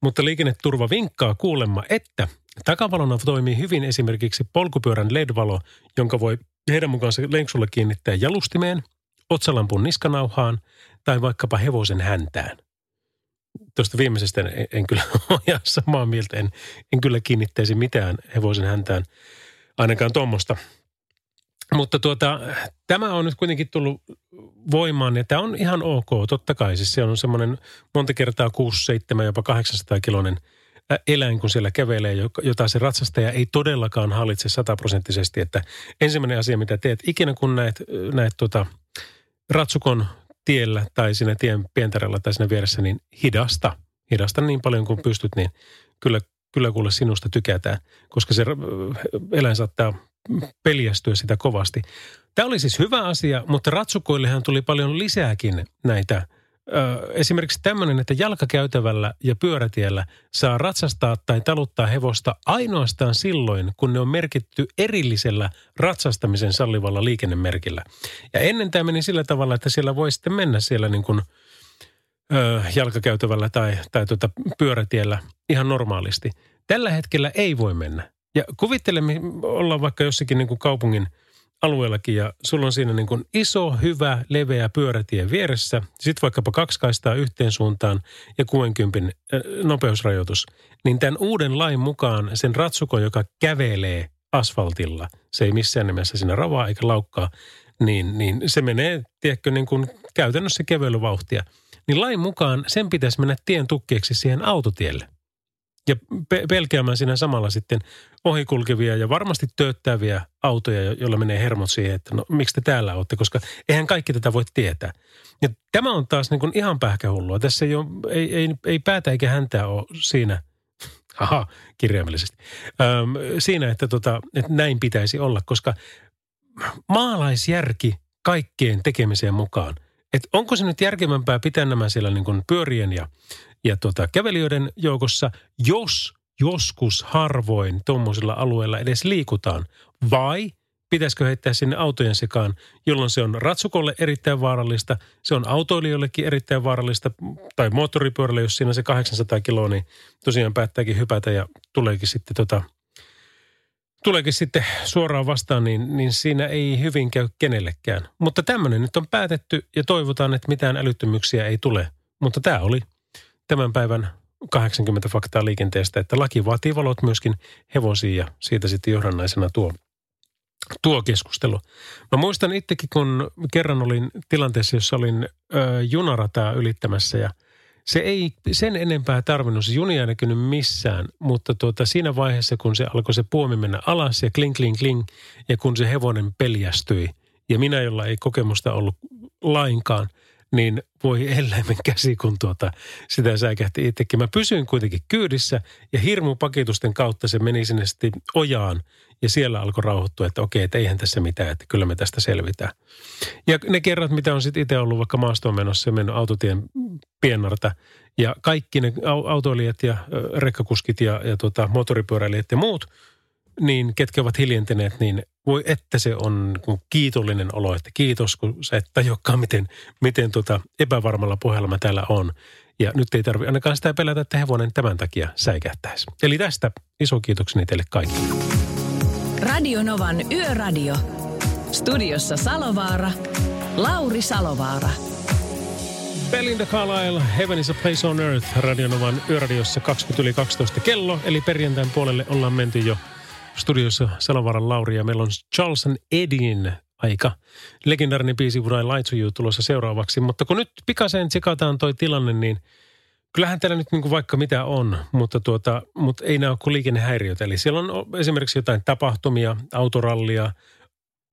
mutta liikenneturva vinkkaa kuulemma, että takavalona toimii hyvin esimerkiksi polkupyörän LED-valo, jonka voi heidän mukaansa lenksulla kiinnittää jalustimeen, otsalampun niskanauhaan tai vaikkapa hevosen häntään tuosta viimeisestä en, en kyllä ole samaa mieltä. En, en kyllä kiinnittäisi mitään hevosen häntään, ainakaan tuommoista. Mutta tuota, tämä on nyt kuitenkin tullut voimaan ja tämä on ihan ok, totta kai. Siis se on semmoinen monta kertaa 6, 7, jopa 800 kilonen ä, eläin, kun siellä kävelee, jota se ratsastaja ei todellakaan hallitse sataprosenttisesti. Että ensimmäinen asia, mitä teet ikinä, kun näet, näet tota, ratsukon tiellä tai siinä tien pientarella tai siinä vieressä, niin hidasta. Hidasta niin paljon kuin pystyt, niin kyllä, kyllä kuule sinusta tykätään, koska se ö, eläin saattaa peljästyä sitä kovasti. Tämä oli siis hyvä asia, mutta ratsukoillehan tuli paljon lisääkin näitä. Esimerkiksi tämmöinen, että jalkakäytävällä ja pyörätiellä saa ratsastaa tai taluttaa hevosta ainoastaan silloin, kun ne on merkitty erillisellä ratsastamisen sallivalla liikennemerkillä. Ja ennen tämä meni sillä tavalla, että siellä voi sitten mennä siellä niin kuin ö, jalkakäytävällä tai, tai tuota pyörätiellä ihan normaalisti. Tällä hetkellä ei voi mennä. Ja kuvittelemme, ollaan vaikka jossakin niin kuin kaupungin alueellakin ja sulla on siinä niin kuin iso, hyvä, leveä pyörätie vieressä. Sitten vaikkapa kaksi kaistaa yhteen suuntaan ja 60 ö, nopeusrajoitus. Niin tämän uuden lain mukaan sen ratsukon, joka kävelee asfaltilla, se ei missään nimessä siinä ravaa eikä laukkaa, niin, niin se menee, tiedätkö, niin kuin käytännössä kävelyvauhtia. Niin lain mukaan sen pitäisi mennä tien tukkeeksi siihen autotielle. Ja pe- pelkäämään siinä samalla sitten ohikulkevia ja varmasti tööttäviä autoja, jo- joilla menee hermot siihen, että no miksi te täällä olette, koska eihän kaikki tätä voi tietää. Ja tämä on taas niin kuin ihan pähkähullua. Tässä ei, ole, ei, ei, ei päätä eikä häntää ole siinä, haha, kirjaimellisesti, Öm, siinä, että, tota, että näin pitäisi olla, koska maalaisjärki kaikkeen tekemiseen mukaan. Että onko se nyt järkevämpää pitää nämä siellä niin kuin pyörien ja, ja tota, kävelijöiden joukossa, jos joskus harvoin tuommoisilla alueilla edes liikutaan, vai pitäisikö heittää sinne autojen sekaan, jolloin se on ratsukolle erittäin vaarallista, se on autoilijoillekin erittäin vaarallista, tai moottoripyörälle, jos siinä se 800 kiloa, niin tosiaan päättääkin hypätä ja tuleekin sitten tota, tuleekin sitten suoraan vastaan, niin, niin siinä ei hyvin käy kenellekään. Mutta tämmöinen nyt on päätetty ja toivotaan, että mitään älyttömyyksiä ei tule. Mutta tämä oli tämän päivän 80 faktaa liikenteestä, että laki vaatii valot myöskin hevosiin ja siitä sitten johdannaisena tuo, tuo keskustelu. Mä muistan itsekin, kun kerran olin tilanteessa, jossa olin ö, junarataa ylittämässä ja se ei sen enempää tarvinnut, se juni ei näkynyt missään, mutta tuota, siinä vaiheessa, kun se alkoi se puomi mennä alas ja kling, kling, kling, ja kun se hevonen peljästyi, ja minä, jolla ei kokemusta ollut lainkaan, niin voi eläimen käsi, kun tuota, sitä säikähti itsekin. Mä pysyin kuitenkin kyydissä ja hirmupakitusten kautta se meni sinne sitten ojaan ja siellä alkoi rauhoittua, että okei, että eihän tässä mitään, että kyllä me tästä selvitään. Ja ne kerrat, mitä on sitten itse ollut vaikka maastoon menossa ja mennyt autotien piennarta ja kaikki ne au- autoilijat ja rekkakuskit ja, ja tota, moottoripyöräilijät ja muut, niin ketkä ovat hiljentyneet, niin voi että se on kiitollinen olo, että kiitos, kun sä et tajuakaan, miten, miten tota epävarmalla pohjalla mä täällä on. Ja nyt ei tarvi ainakaan sitä pelätä, että hevonen tämän takia säikähtäisi. Eli tästä iso kiitokseni teille kaikille. Radionovan Yöradio. Studiossa Salovaara. Lauri Salovaara. Belinda Carlisle, Heaven is a place on earth, Radionovan yöradiossa 20 yli 12 kello, eli perjantain puolelle ollaan menty jo studiossa Salovaaran Lauri ja meillä on Charles and Edin aika. Legendaarinen biisi Would I to You tulossa seuraavaksi, mutta kun nyt pikaseen tsekataan toi tilanne, niin kyllähän täällä nyt niin vaikka mitä on, mutta, tuota, mutta ei nämä ole kuin liikennehäiriöitä. Eli siellä on esimerkiksi jotain tapahtumia, autorallia,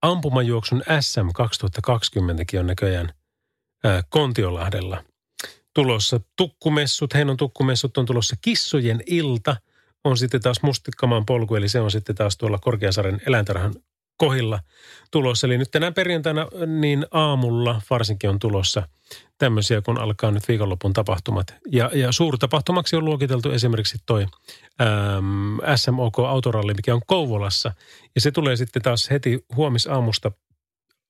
ampumajuoksun SM 2020kin on näköjään ää, Kontiolahdella tulossa. Tukkumessut, Heinon tukkumessut on tulossa Kissojen ilta. On sitten taas Mustikkamaan polku, eli se on sitten taas tuolla Korkeasaaren eläintarhan kohilla tulossa. Eli nyt tänään perjantaina niin aamulla varsinkin on tulossa tämmöisiä, kun alkaa nyt viikonlopun tapahtumat. Ja, ja suurtapahtumaksi on luokiteltu esimerkiksi toi äm, SMOK Autoralli, mikä on Kouvolassa. Ja se tulee sitten taas heti huomisaamusta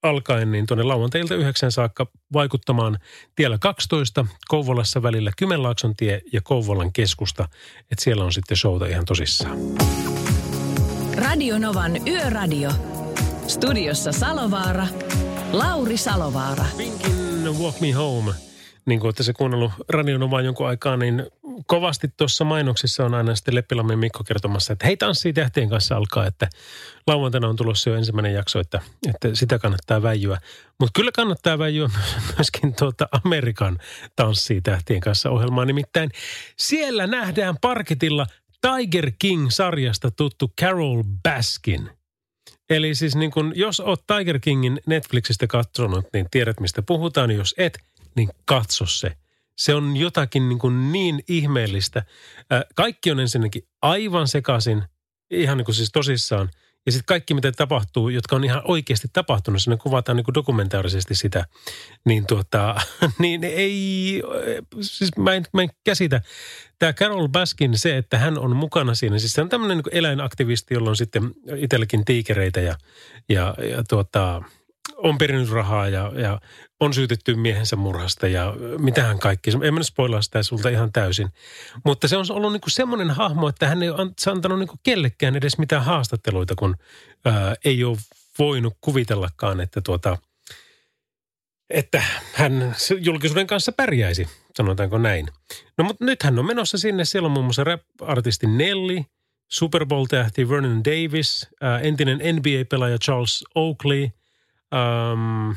alkaen niin tuonne lauantailta yhdeksän saakka vaikuttamaan tiellä 12 Kouvolassa välillä Kymenlaakson tie ja Kouvolan keskusta. Että siellä on sitten showta ihan tosissaan. Radionovan Yöradio. Studiossa Salovaara. Lauri Salovaara. Pinkin Walk Me Home. Niin kuin olette se kuunnellut radionovaa jonkun aikaa, niin kovasti tuossa mainoksissa on aina sitten Leppilammen Mikko kertomassa, että hei tanssii tähtien kanssa alkaa, että lauantaina on tulossa jo ensimmäinen jakso, että, että sitä kannattaa väijyä. Mutta kyllä kannattaa väijyä myöskin tuota Amerikan tanssii tähtien kanssa ohjelmaa, nimittäin siellä nähdään parketilla Tiger King-sarjasta tuttu Carol Baskin – Eli siis niin kun, jos oot Tiger Kingin Netflixistä katsonut, niin tiedät mistä puhutaan. Jos et, niin katso se. Se on jotakin niin, kuin niin ihmeellistä. Kaikki on ensinnäkin aivan sekaisin, ihan niin kuin siis tosissaan – ja sitten kaikki, mitä tapahtuu, jotka on ihan oikeasti tapahtunut, ne kuvataan niin kuin dokumentaarisesti sitä, niin, tuota, niin ei, siis mä en, mä en käsitä. Tämä Carol Baskin, se, että hän on mukana siinä, siis se on tämmöinen niin eläinaktivisti, jolla on sitten itselläkin tiikereitä ja, ja, ja tuota, on perinyt rahaa ja, ja on syytetty miehensä murhasta ja mitähän kaikki. En mä spoilaa sitä sulta ihan täysin. Mutta se on ollut niin semmoinen hahmo, että hän ei ole antanut niin kellekään edes mitään haastatteluita, kun ää, ei ole voinut kuvitellakaan, että tuota, että hän julkisuuden kanssa pärjäisi, sanotaanko näin. No mutta nyt hän on menossa sinne. Siellä on muun muassa rap-artisti Nelly, Super Bowl-tähti Vernon Davis, ää, entinen NBA-pelaaja Charles Oakley – um,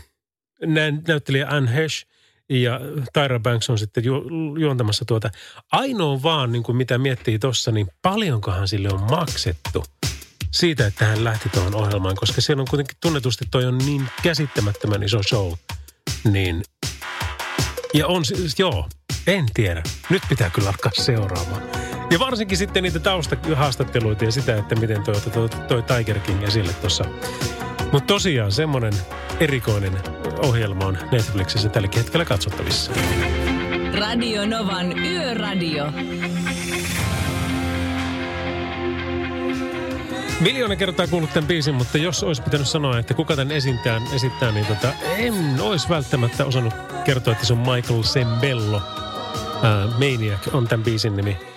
näyttelijä Anne Hesh ja Tyra Banks on sitten ju, juontamassa tuota. Ainoa vaan, niin kuin mitä miettii tuossa, niin paljonkohan sille on maksettu siitä, että hän lähti tuohon ohjelmaan, koska siellä on kuitenkin tunnetusti toi on niin käsittämättömän iso show. Niin, ja on siis, joo, en tiedä. Nyt pitää kyllä alkaa seuraamaan. Ja varsinkin sitten niitä taustahaastatteluita ja sitä, että miten toi, toi, toi Tiger King esille tuossa mutta tosiaan semmoinen erikoinen ohjelma on Netflixissä tälläkin hetkellä katsottavissa. Radio Novan Yöradio. Miljoona kertaa kuullut tämän biisin, mutta jos olisi pitänyt sanoa, että kuka tämän esittää, esittää niin tota, en olisi välttämättä osannut kertoa, että se on Michael Sembello. Ää, Maniac on tämän biisin nimi.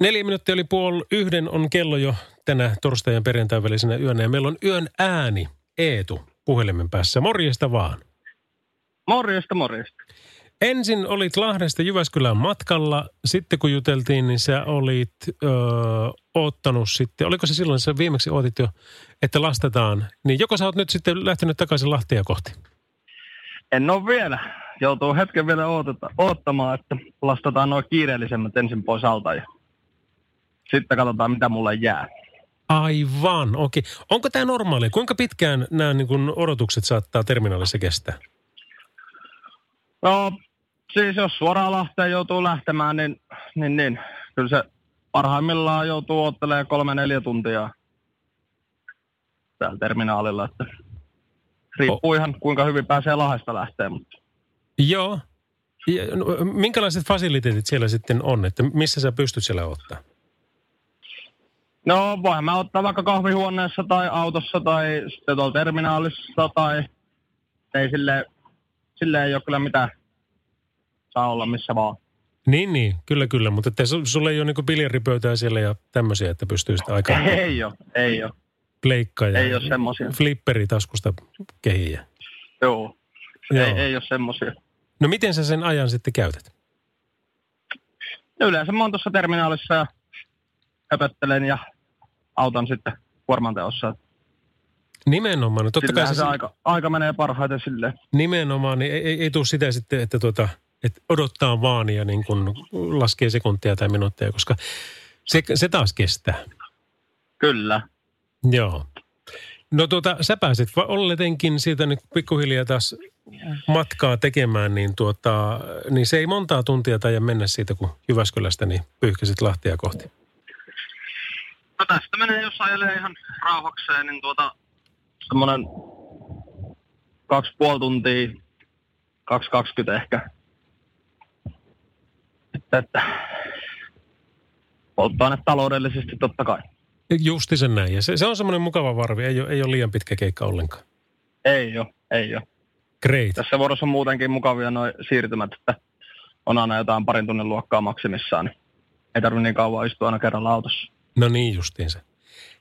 Neljä minuuttia oli puoli yhden on kello jo tänä torstai- ja perjantain välisenä yönä. Ja meillä on yön ääni, Eetu, puhelimen päässä. Morjesta vaan. Morjesta, morjesta. Ensin olit Lahdesta Jyväskylän matkalla. Sitten kun juteltiin, niin sä olit öö, ottanut sitten, oliko se silloin, sä viimeksi otit jo, että lastetaan. Niin joko sä oot nyt sitten lähtenyt takaisin Lahtia kohti? En ole vielä. Joutuu hetken vielä ootata, oottamaan, että lastataan noin kiireellisemmät ensin pois alta ja sitten katsotaan, mitä mulle jää. Aivan, okei. Okay. Onko tämä normaali? Kuinka pitkään nämä niin kun odotukset saattaa terminaalissa kestää? No, siis jos suoraan Lahteen joutuu lähtemään, niin, niin, niin kyllä se parhaimmillaan joutuu ottelemaan kolme-neljä tuntia täällä terminaalilla. Että riippuu oh. ihan kuinka hyvin pääsee Lahdesta lähteä. Mutta. Joo. Ja, no, minkälaiset fasiliteetit siellä sitten on, että missä sä pystyt siellä ottaa? No voin mä ottaa vaikka kahvihuoneessa tai autossa tai sitten tuolla terminaalissa tai ei sille, sille ei ole kyllä mitään saa olla missä vaan. Niin, niin, kyllä, kyllä. Mutta että sulle ei ole niin biljardipöytää siellä ja tämmöisiä, että pystyy sitä aikaa... Ei ole, ei ole. Pleikka ja ei ole semmoisia. flipperi taskusta kehiä. Joo, Joo. Ei, ei ole semmoisia. No miten sä sen ajan sitten käytät? Yleensä mä oon tuossa terminaalissa ja höpöttelen ja auton sitten kuormanteossa. Nimenomaan. No totta kai se, se aika, aika menee parhaiten silleen. Nimenomaan, niin ei, ei, ei tule sitä sitten, että, tuota, että odottaa vaan ja niin kun laskee sekuntia tai minuutteja, koska se, se taas kestää. Kyllä. Joo. No tuota, sä pääsit olletenkin siitä nyt pikkuhiljaa taas matkaa tekemään, niin, tuota, niin se ei montaa tuntia tai mennä siitä, kun Jyväskylästä niin pyyhkäsit Lahtia kohti. No tästä menee, jos ajelee ihan rauhakseen, niin tuota semmoinen kaksi puoli tuntia, 2.20 ehkä. Että, että polttoaine taloudellisesti totta kai. Justi sen näin. Ja se, se on semmoinen mukava varvi. Ei ole, ei ole liian pitkä keikka ollenkaan. Ei ole, ei ole. Great. Tässä vuorossa on muutenkin mukavia noin siirtymät, että on aina jotain parin tunnin luokkaa maksimissaan. Niin ei tarvitse niin kauan istua aina kerralla autossa. No niin justiinsa.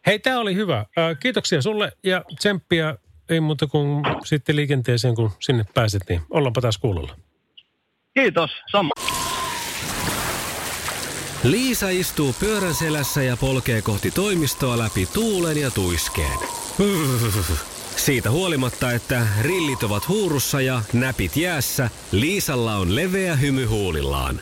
Hei, tämä oli hyvä. kiitoksia sulle ja tsemppiä ei muuta kuin sitten liikenteeseen, kun sinne pääset, niin ollaanpa taas kuulolla. Kiitos, sama. Liisa istuu pyörän selässä ja polkee kohti toimistoa läpi tuulen ja tuiskeen. Siitä huolimatta, että rillit ovat huurussa ja näpit jäässä, Liisalla on leveä hymy huulillaan.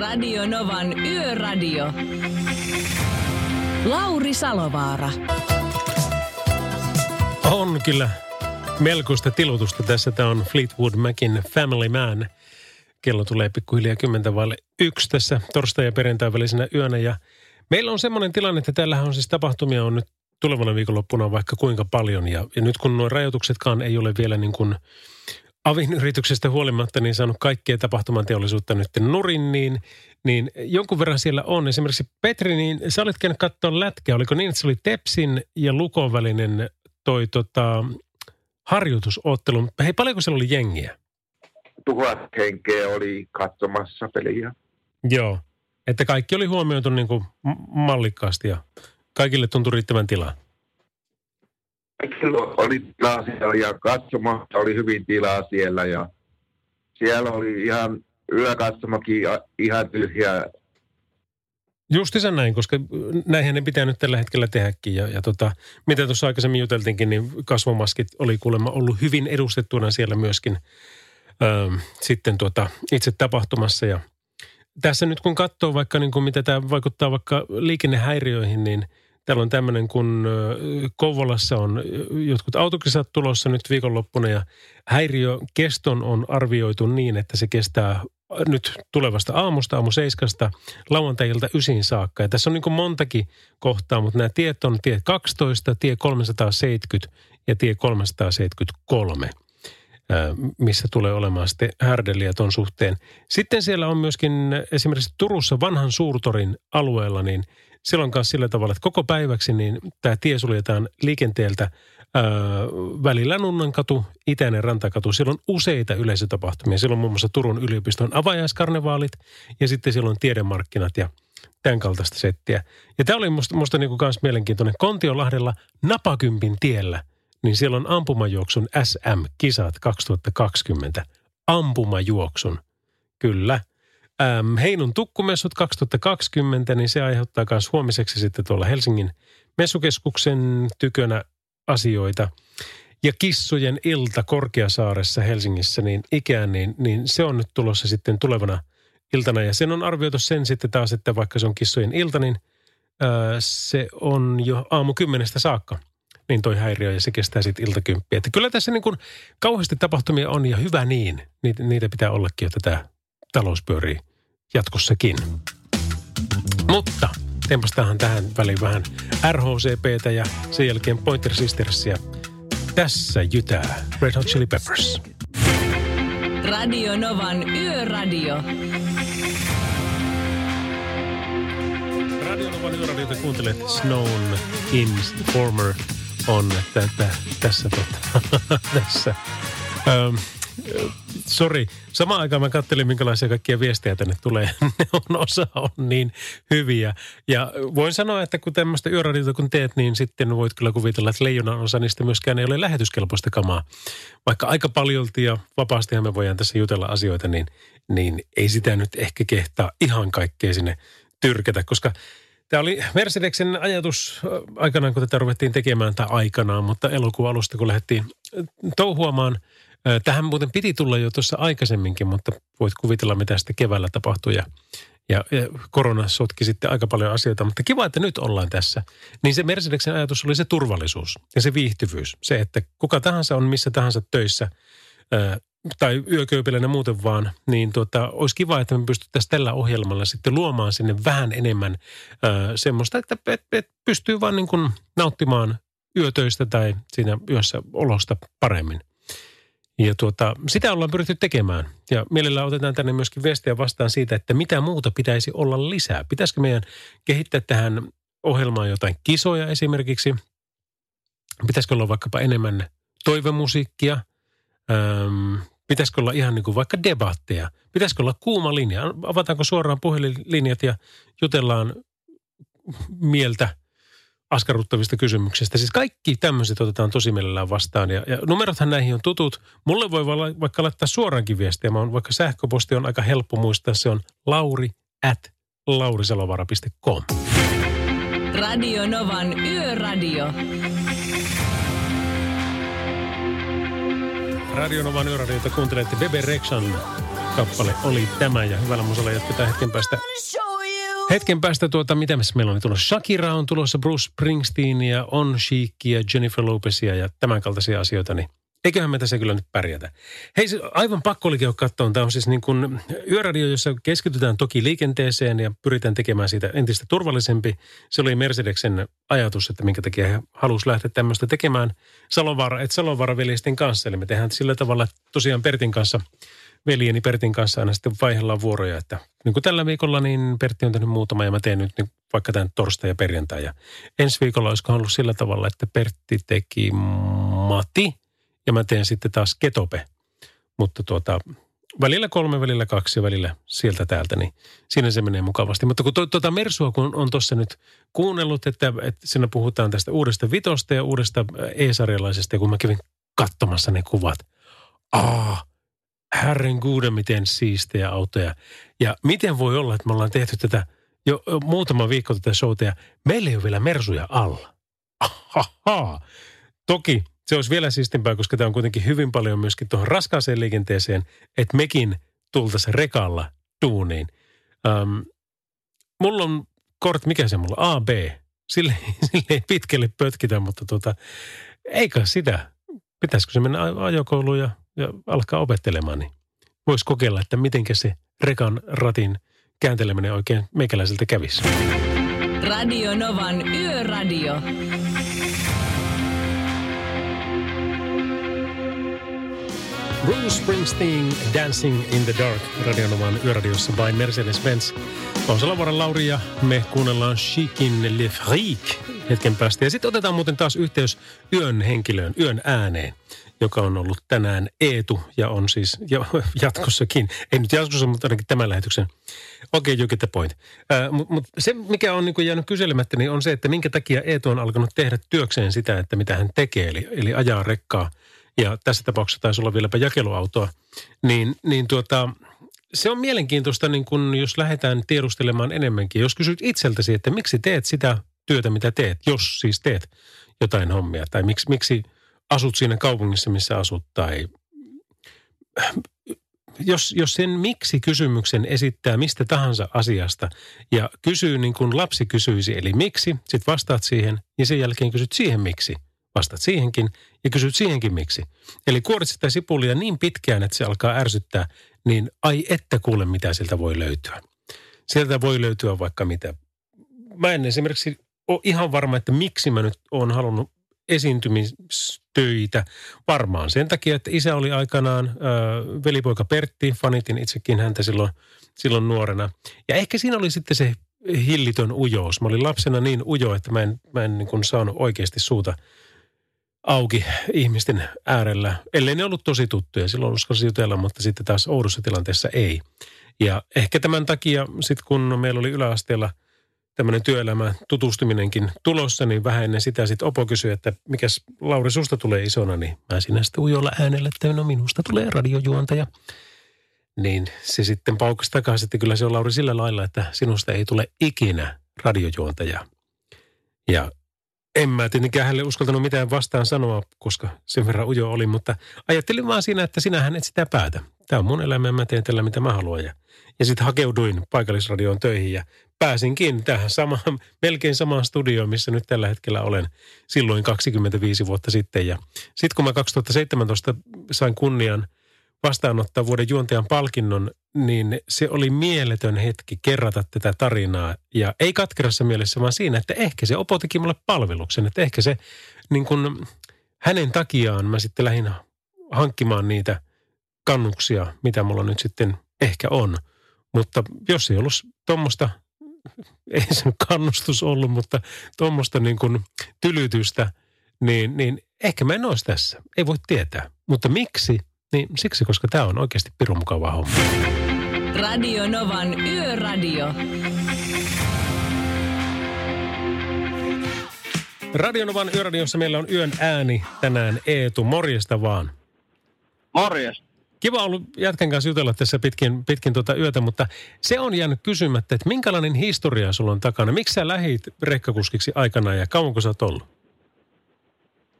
Radio Novan Yöradio. Lauri Salovaara. On kyllä melkoista tilutusta tässä. Tämä on Fleetwood Macin Family Man. Kello tulee pikkuhiljaa kymmentä vaille yksi tässä torstai- ja perjantai välisenä yönä. Ja meillä on semmoinen tilanne, että täällähän on siis tapahtumia on nyt tulevana viikonloppuna vaikka kuinka paljon. Ja, ja nyt kun nuo rajoituksetkaan ei ole vielä niin kuin avin yrityksestä huolimatta niin saanut kaikkea tapahtuman teollisuutta nyt nurin, niin, niin jonkun verran siellä on. Esimerkiksi Petri, niin sä olit käynyt katsoa lätkää. Oliko niin, että se oli Tepsin ja Lukon välinen toi tota, harjoitusottelu. Hei, paljonko siellä oli jengiä? tuhat henkeä oli katsomassa peliä. Joo. Että kaikki oli huomioitu niin kuin mallikkaasti ja kaikille tuntui riittävän tilaa. Silloin oli tilaa siellä ja katsomassa oli hyvin tilaa siellä ja siellä oli ihan yökatsomakin ihan tyhjä. Justiinsa näin, koska näinhän ne pitää nyt tällä hetkellä tehdäkin. Ja, ja tota, mitä tuossa aikaisemmin juteltiinkin, niin kasvomaskit oli kuulemma ollut hyvin edustettuna siellä myöskin öö, sitten tuota, itse tapahtumassa. Ja tässä nyt kun katsoo vaikka niin kuin mitä tämä vaikuttaa vaikka liikennehäiriöihin, niin täällä on tämmöinen, kun Kouvolassa on jotkut autokisat tulossa nyt viikonloppuna ja häiriökeston on arvioitu niin, että se kestää nyt tulevasta aamusta, aamu seiskasta, lauantailta ysiin saakka. Ja tässä on niin montakin kohtaa, mutta nämä tiet on tie 12, tie 370 ja tie 373 ää, missä tulee olemaan sitten härdeliä ton suhteen. Sitten siellä on myöskin esimerkiksi Turussa vanhan suurtorin alueella, niin silloin kanssa sillä tavalla, että koko päiväksi niin tämä tie suljetaan liikenteeltä ää, välillä Nunnankatu, Itäinen rantakatu. Siellä on useita yleisötapahtumia. Siellä on muun muassa Turun yliopiston avajaiskarnevaalit ja sitten siellä on tiedemarkkinat ja tämän kaltaista settiä. Ja tämä oli musta, musta niinku kans mielenkiintoinen. Kontiolahdella Napakympin tiellä, niin siellä on ampumajuoksun SM-kisat 2020. Ampumajuoksun, kyllä. Ähm, Heinun tukkumessut 2020, niin se aiheuttaa myös huomiseksi sitten tuolla Helsingin messukeskuksen tykönä asioita. Ja kissojen ilta Korkeasaaressa Helsingissä, niin ikään, niin, niin se on nyt tulossa sitten tulevana iltana. Ja sen on arvioitu sen sitten taas, että vaikka se on kissojen ilta, niin ää, se on jo aamu kymmenestä saakka. Niin toi häiriö ja se kestää sitten iltakymppiä. Että kyllä tässä niin kuin kauheasti tapahtumia on ja hyvä niin. Niitä, niitä pitää ollakin, jotta tämä talous pyörii jatkossakin. Mutta tempastahan tähän väliin vähän RHCPtä ja sen jälkeen Pointer Sistersia. Tässä jytää Red Hot Chili Peppers. Radio Novan Yöradio. Radio Novan Yöradiota kuuntelet Snown Informer on tätä, tässä, tota, tässä. Öm, Sori, samaan aikaan mä kattelin, minkälaisia kaikkia viestejä tänne tulee. Ne on osa on niin hyviä. Ja voin sanoa, että kun tämmöistä yöradiota kun teet, niin sitten voit kyllä kuvitella, että leijonan osa niistä myöskään ei ole lähetyskelpoista kamaa. Vaikka aika paljolti ja vapaastihan me voidaan tässä jutella asioita, niin, niin ei sitä nyt ehkä kehtaa ihan kaikkea sinne tyrkätä, koska Tämä oli Mercedeksen ajatus äh, aikanaan, kun tätä ruvettiin tekemään, tai aikanaan, mutta elokuun alusta, kun lähdettiin äh, touhuamaan. Äh, Tähän muuten piti tulla jo tuossa aikaisemminkin, mutta voit kuvitella, mitä sitten keväällä tapahtui. Ja, ja, korona sotki sitten aika paljon asioita, mutta kiva, että nyt ollaan tässä. Niin se Mercedeksen ajatus oli se turvallisuus ja se viihtyvyys. Se, että kuka tahansa on missä tahansa töissä, tai yököypiläinen muuten vaan, niin tuota, olisi kiva, että me pystyttäisiin tällä ohjelmalla sitten luomaan sinne vähän enemmän ää, semmoista, että et, et pystyy vaan niin kuin nauttimaan yötöistä tai siinä yössä olosta paremmin. Ja tuota, sitä ollaan pyritty tekemään. Ja mielellään otetaan tänne myöskin viestiä vastaan siitä, että mitä muuta pitäisi olla lisää. Pitäisikö meidän kehittää tähän ohjelmaan jotain kisoja esimerkiksi? Pitäisikö olla vaikkapa enemmän toivemusiikkia? Öm, pitäisikö olla ihan niin kuin vaikka debatteja? Pitäisikö olla kuuma linja? Avataanko suoraan puhelinlinjat ja jutellaan mieltä askarruttavista kysymyksistä. Siis kaikki tämmöiset otetaan tosi mielellään vastaan. Ja, ja numerothan näihin on tutut. Mulle voi vaikka laittaa suoraankin viestiä. Mä on, vaikka sähköposti on aika helppo muistaa. Se on lauri at laurisalovara.com. Radio Novan Yöradio. Radio Novan Yöradiota kuuntelette Bebe Rexan kappale oli tämä ja hyvällä musalla jatketaan hetken päästä Hetken päästä tuota, mitä meillä on tulossa? Shakira on tulossa, Bruce Springsteen ja On ja Jennifer Lopezia ja tämän kaltaisia asioita, niin eiköhän me tässä kyllä nyt pärjätä. Hei, aivan pakko olikin katsoa. Tämä on siis niin kuin yöradio, jossa keskitytään toki liikenteeseen ja pyritään tekemään siitä entistä turvallisempi. Se oli Mercedeksen ajatus, että minkä takia he halusivat lähteä tämmöistä tekemään Salovaara, että Salovaara kanssa. Eli me tehdään sillä tavalla tosiaan Pertin kanssa – veljeni Pertin kanssa aina sitten vaihdellaan vuoroja, että niin kuin tällä viikolla niin Pertti on tehnyt muutama ja mä teen nyt niin vaikka tämän torstai ja perjantai. Ja ensi viikolla olisiko ollut sillä tavalla, että Pertti teki Mati ja mä teen sitten taas Ketope. Mutta tuota, välillä kolme, välillä kaksi ja välillä sieltä täältä, niin siinä se menee mukavasti. Mutta kun tuota Mersua kun on tuossa nyt kuunnellut, että, että siinä puhutaan tästä uudesta vitosta ja uudesta e-sarjalaisesta, ja kun mä kävin katsomassa ne kuvat, aa, herren kuuden miten siistejä autoja. Ja miten voi olla, että me ollaan tehty tätä jo muutama viikko tätä showta ja meillä ei ole vielä mersuja alla. Ahaha. Toki se olisi vielä siistimpää, koska tämä on kuitenkin hyvin paljon myöskin tuohon raskaaseen liikenteeseen, että mekin tultaisiin rekalla duuniin. Um, mulla on kort, mikä se mulla, A, B. Sille, sille ei pitkälle pötkitä, mutta tota, eikä sitä. Pitäisikö se mennä ajokouluun ja ja alkaa opettelemaan, niin voisi kokeilla, että miten se rekan ratin käänteleminen oikein meikäläiseltä kävisi. Radio Novan Yöradio. Bruce Springsteen Dancing in the Dark Radionovan yöradiossa by Mercedes-Benz. On Lauri ja me kuunnellaan Chikin Le Freak hetken päästä. Ja sitten otetaan muuten taas yhteys yön henkilöön, yön ääneen joka on ollut tänään Eetu ja on siis jatkossakin, ei nyt jatkossa, mutta ainakin tämän lähetyksen. Okei, okay, you get the point. Äh, Mutta mut se, mikä on niin jäänyt kyselemättä, niin on se, että minkä takia Eetu on alkanut tehdä työkseen sitä, että mitä hän tekee, eli, eli ajaa rekkaa. Ja tässä tapauksessa taisi olla vieläpä jakeluautoa. Niin, niin tuota, se on mielenkiintoista, niin kun, jos lähdetään tiedustelemaan enemmänkin. Jos kysyt itseltäsi, että miksi teet sitä työtä, mitä teet, jos siis teet jotain hommia, tai miksi, miksi – asut siinä kaupungissa, missä asut tai jos, jos sen miksi-kysymyksen esittää mistä tahansa asiasta ja kysyy niin kuin lapsi kysyisi, eli miksi, sitten vastaat siihen ja sen jälkeen kysyt siihen miksi. Vastaat siihenkin ja kysyt siihenkin miksi. Eli kuorit sitä sipulia niin pitkään, että se alkaa ärsyttää, niin ai että kuule mitä sieltä voi löytyä. Sieltä voi löytyä vaikka mitä. Mä en esimerkiksi ole ihan varma, että miksi mä nyt oon halunnut esiintymistöitä. Varmaan sen takia, että isä oli aikanaan äh, velipoika Pertti, fanitin itsekin häntä silloin, silloin nuorena. Ja ehkä siinä oli sitten se hillitön ujous. Mä olin lapsena niin ujo, että mä en, mä en niin kuin saanut oikeasti suuta auki ihmisten äärellä, ellei ne ollut tosi tuttuja. Silloin uskalsi jutella, mutta sitten taas oudossa tilanteessa ei. Ja ehkä tämän takia sitten kun meillä oli yläasteella – tämmöinen työelämä tutustuminenkin tulossa, niin vähän ennen sitä sitten Opo kysyi, että mikäs Lauri susta tulee isona, niin mä sinä sitten ujolla äänellä, että no minusta tulee radiojuontaja. Niin se sitten paukasi takaisin, että kyllä se on Lauri sillä lailla, että sinusta ei tule ikinä radiojuontaja. Ja en mä tietenkään hänelle uskaltanut mitään vastaan sanoa, koska sen verran ujo oli, mutta ajattelin vaan siinä, että sinähän et sitä päätä. Tämä on mun elämä ja mä teen tällä mitä mä haluan. Ja, ja sitten hakeuduin paikallisradioon töihin ja pääsinkin tähän samaan, melkein samaan studioon, missä nyt tällä hetkellä olen silloin 25 vuotta sitten. Ja sitten kun mä 2017 sain kunnian vastaanottaa vuoden juontajan palkinnon, niin se oli mieletön hetki kerrata tätä tarinaa. Ja ei katkerassa mielessä, vaan siinä, että ehkä se Opo teki mulle palveluksen. Että ehkä se niin kun, hänen takiaan mä sitten lähdin hankkimaan niitä kannuksia, mitä mulla nyt sitten ehkä on. Mutta jos ei ollut tuommoista, ei se nyt kannustus ollut, mutta tuommoista niin kuin tylytystä, niin, niin ehkä mä en olisi tässä. Ei voi tietää. Mutta miksi? Niin siksi, koska tämä on oikeasti pirun mukava homma. Radio Novan Yöradio. Radionovan yöradiossa meillä on yön ääni tänään Eetu. Morjesta vaan. Morjes. Kiva ollut jätkän kanssa jutella tässä pitkin, pitkin tuota yötä, mutta se on jäänyt kysymättä, että minkälainen historia sulla on takana? Miksi sä lähit rekkakuskiksi aikana ja kauanko sä oot ollut?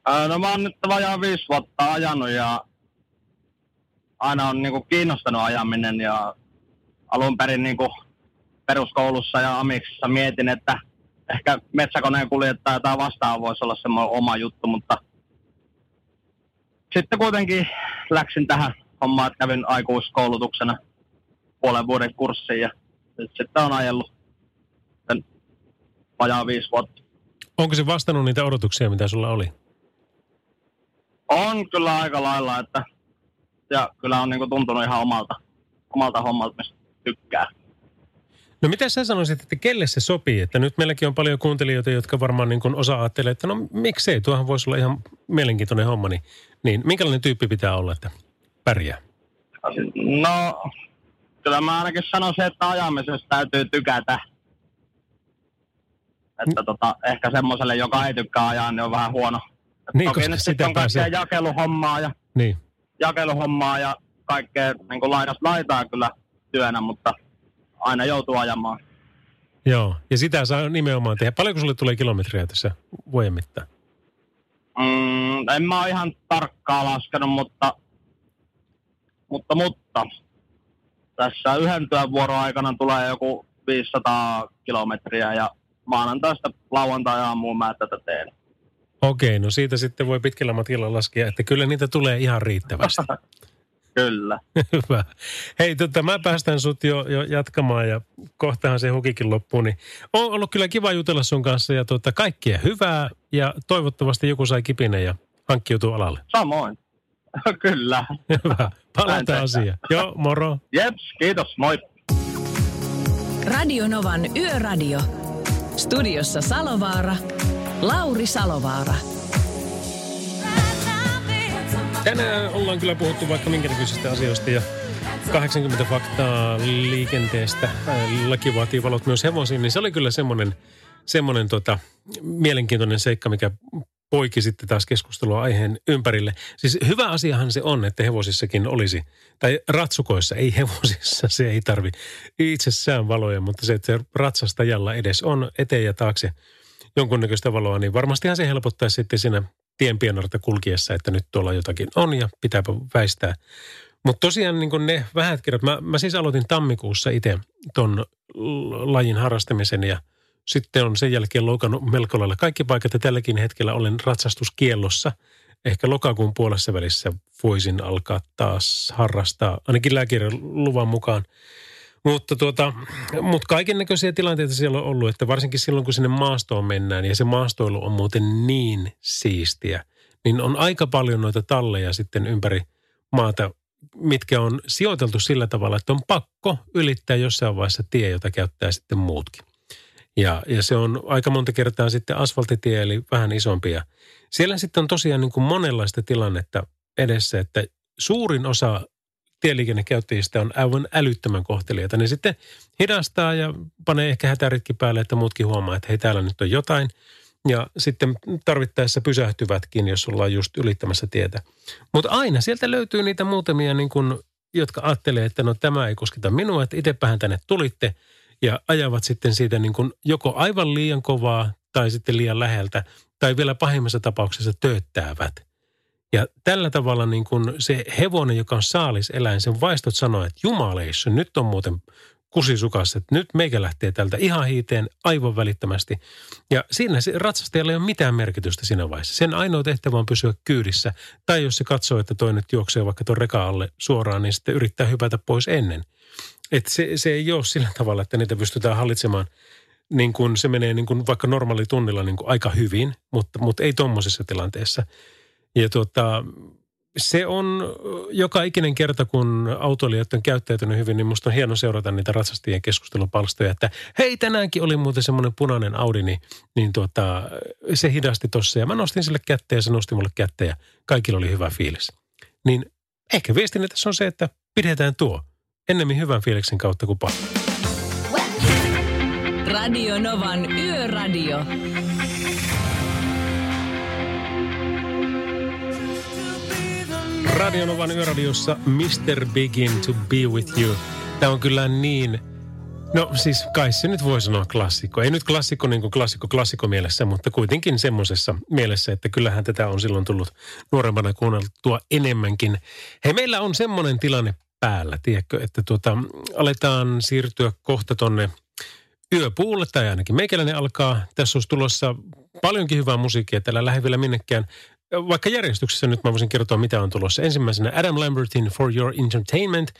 Ää, no mä oon nyt vajaa viisi vuotta ajanut ja aina on niinku kiinnostanut ajaminen ja alun perin niinku peruskoulussa ja amiksissa mietin, että ehkä metsäkoneen kuljettaja tai vastaan voisi olla semmoinen oma juttu, mutta sitten kuitenkin läksin tähän hommaan, että kävin aikuiskoulutuksena puolen vuoden kurssiin ja nyt sitten on ajellut sen vajaa viisi vuotta. Onko se vastannut niitä odotuksia, mitä sulla oli? On kyllä aika lailla, että ja kyllä on niinku tuntunut ihan omalta, omalta hommalta, mistä tykkää. No mitä sä sanoisit, että kelle se sopii? Että nyt meilläkin on paljon kuuntelijoita, jotka varmaan niin kuin osa ajattelee, että no miksei, tuohan voisi olla ihan mielenkiintoinen homma. Niin, niin minkälainen tyyppi pitää olla, että pärjää? No, kyllä mä ainakin sanoisin, että ajamisesta täytyy tykätä. Että tota, ehkä semmoiselle, joka ei tykkää ajaa, niin on vähän huono. Niin, toki koska nyt sitten on pääsee- kaikkea jakeluhommaa ja Niin. jakeluhommaa ja kaikkea niin kuin laidasta laitaa kyllä työnä, mutta aina joutuu ajamaan. Joo, ja sitä saa nimenomaan tehdä. Paljonko sulle tulee kilometriä tässä vuoden mittaan? Mm, en mä ole ihan tarkkaa laskenut, mutta, mutta, mutta tässä yhden työvuoron aikana tulee joku 500 kilometriä ja maanantaista lauantai aamuun mä tätä teen. Okei, no siitä sitten voi pitkällä matkalla laskea, että kyllä niitä tulee ihan riittävästi. Kyllä. Hyvä. Hei, tota, mä päästän sut jo, jo jatkamaan ja kohtahan se hukikin loppuu. Niin on ollut kyllä kiva jutella sun kanssa ja tota, kaikkea hyvää ja toivottavasti joku sai kipinä ja hankkiutuu alalle. Samoin. Kyllä. Hyvä. Näin Palataan asiaan. Joo, moro. Jeps, kiitos. Moi. Radio Novan Yöradio. Studiossa Salovaara. Lauri Salovaara. Tänään ollaan kyllä puhuttu vaikka minkä näköisistä asioista ja 80 faktaa liikenteestä. Ää, Laki vaatii valot myös hevosiin, niin se oli kyllä semmoinen, semmoinen tota, mielenkiintoinen seikka, mikä poiki sitten taas keskustelua aiheen ympärille. Siis hyvä asiahan se on, että hevosissakin olisi, tai ratsukoissa, ei hevosissa, se ei tarvi itsessään valoja, mutta se, että ratsastajalla edes on eteen ja taakse jonkunnäköistä valoa, niin varmastihan se helpottaa sitten siinä tien pienarta kulkiessa, että nyt tuolla jotakin on ja pitääpä väistää. Mutta tosiaan niin ne vähät kerrat, mä, mä siis aloitin tammikuussa itse ton lajin harrastamisen ja sitten on sen jälkeen loukannut melko lailla kaikki paikat ja tälläkin hetkellä olen ratsastuskiellossa. Ehkä lokakuun puolessa välissä voisin alkaa taas harrastaa, ainakin lääkärin luvan mukaan. Mutta tuota, mut kaiken näköisiä tilanteita siellä on ollut, että varsinkin silloin kun sinne maastoon mennään ja se maastoilu on muuten niin siistiä, niin on aika paljon noita talleja sitten ympäri maata, mitkä on sijoiteltu sillä tavalla, että on pakko ylittää jossain vaiheessa tie, jota käyttää sitten muutkin. Ja, ja se on aika monta kertaa sitten asfaltitie, eli vähän isompi. Ja siellä sitten on tosiaan niin kuin monenlaista tilannetta edessä, että suurin osa tieliikennekäyttäjistä on aivan älyttömän kohtelijoita. Ne sitten hidastaa ja panee ehkä hätäritkin päälle, että muutkin huomaa, että hei täällä nyt on jotain. Ja sitten tarvittaessa pysähtyvätkin, jos ollaan just ylittämässä tietä. Mutta aina sieltä löytyy niitä muutamia, niin kun, jotka ajattelee, että no tämä ei kosketa minua, että itsepähän tänne tulitte. Ja ajavat sitten siitä niin kun joko aivan liian kovaa tai sitten liian läheltä tai vielä pahimmassa tapauksessa tööttäävät. Ja tällä tavalla niin kun se hevonen, joka on saaliseläin, sen vaistot sanoo, että jumaleissa, nyt on muuten kusisukassa, että nyt meikä lähtee tältä ihan hiiteen aivan välittömästi. Ja siinä se ratsastajalla ei ole mitään merkitystä siinä vaiheessa. Sen ainoa tehtävä on pysyä kyydissä. Tai jos se katsoo, että toinen juoksee vaikka tuon reka alle suoraan, niin sitten yrittää hypätä pois ennen. Että se, se ei ole sillä tavalla, että niitä pystytään hallitsemaan niin kuin se menee niin kuin vaikka normaali tunnilla niin aika hyvin, mutta, mutta ei tuommoisessa tilanteessa. Ja tuota, se on joka ikinen kerta, kun autoilijat on käyttäytynyt hyvin, niin musta on hieno seurata niitä ratsastajien keskustelupalstoja, että hei tänäänkin oli muuten semmoinen punainen Audi, niin, niin tuota, se hidasti tossa ja mä nostin sille kättä ja se nosti mulle kättä ja kaikilla oli hyvä fiilis. Niin ehkä viestinä tässä on se, että pidetään tuo ennemmin hyvän fiiliksen kautta kuin pahan. Radio Novan Yöradio. Radionovan yöradiossa Mr. Begin to be with you. Tämä on kyllä niin, no siis kai se nyt voi sanoa klassikko. Ei nyt klassikko niin kuin klassikko klassikko mielessä, mutta kuitenkin semmoisessa mielessä, että kyllähän tätä on silloin tullut nuorempana kuunneltua enemmänkin. Hei, meillä on semmoinen tilanne päällä, tiedätkö, että tuota, aletaan siirtyä kohta tonne yöpuulle, tai ainakin meikäläinen alkaa. Tässä olisi tulossa paljonkin hyvää musiikkia, täällä lähde vielä minnekään vaikka järjestyksessä nyt mä voisin kertoa, mitä on tulossa. Ensimmäisenä Adam Lambertin For Your Entertainment,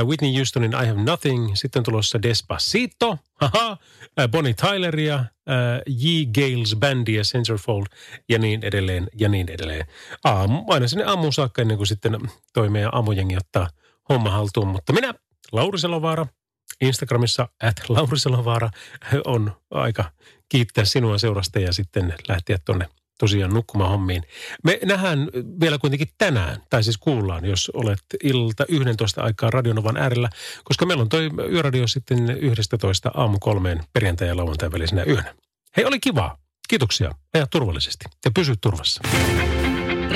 uh, Whitney Houstonin I Have Nothing, sitten tulossa Despacito, haha, uh, Bonnie Tyleria, uh, Ye Gales Bandia, Centerfold ja niin edelleen ja niin edelleen. Aamu, aina sinne aamuun saakka ennen kuin sitten toi meidän aamujengi ottaa homma haltuun. Mutta minä, Lauri Selovaara, Instagramissa at Lauri Selovaara, on aika kiittää sinua seurasta ja sitten lähteä tuonne tosiaan nukkumaan hommiin. Me nähdään vielä kuitenkin tänään, tai siis kuullaan, jos olet ilta 11 aikaa Radionovan äärellä, koska meillä on toi yöradio sitten 11 aamu kolmeen perjantai- ja lauantai välisenä yönä. Hei, oli kivaa. Kiitoksia. Aja turvallisesti ja pysy turvassa.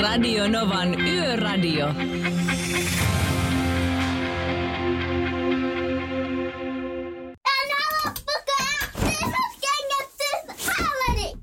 Radio Novan Yöradio.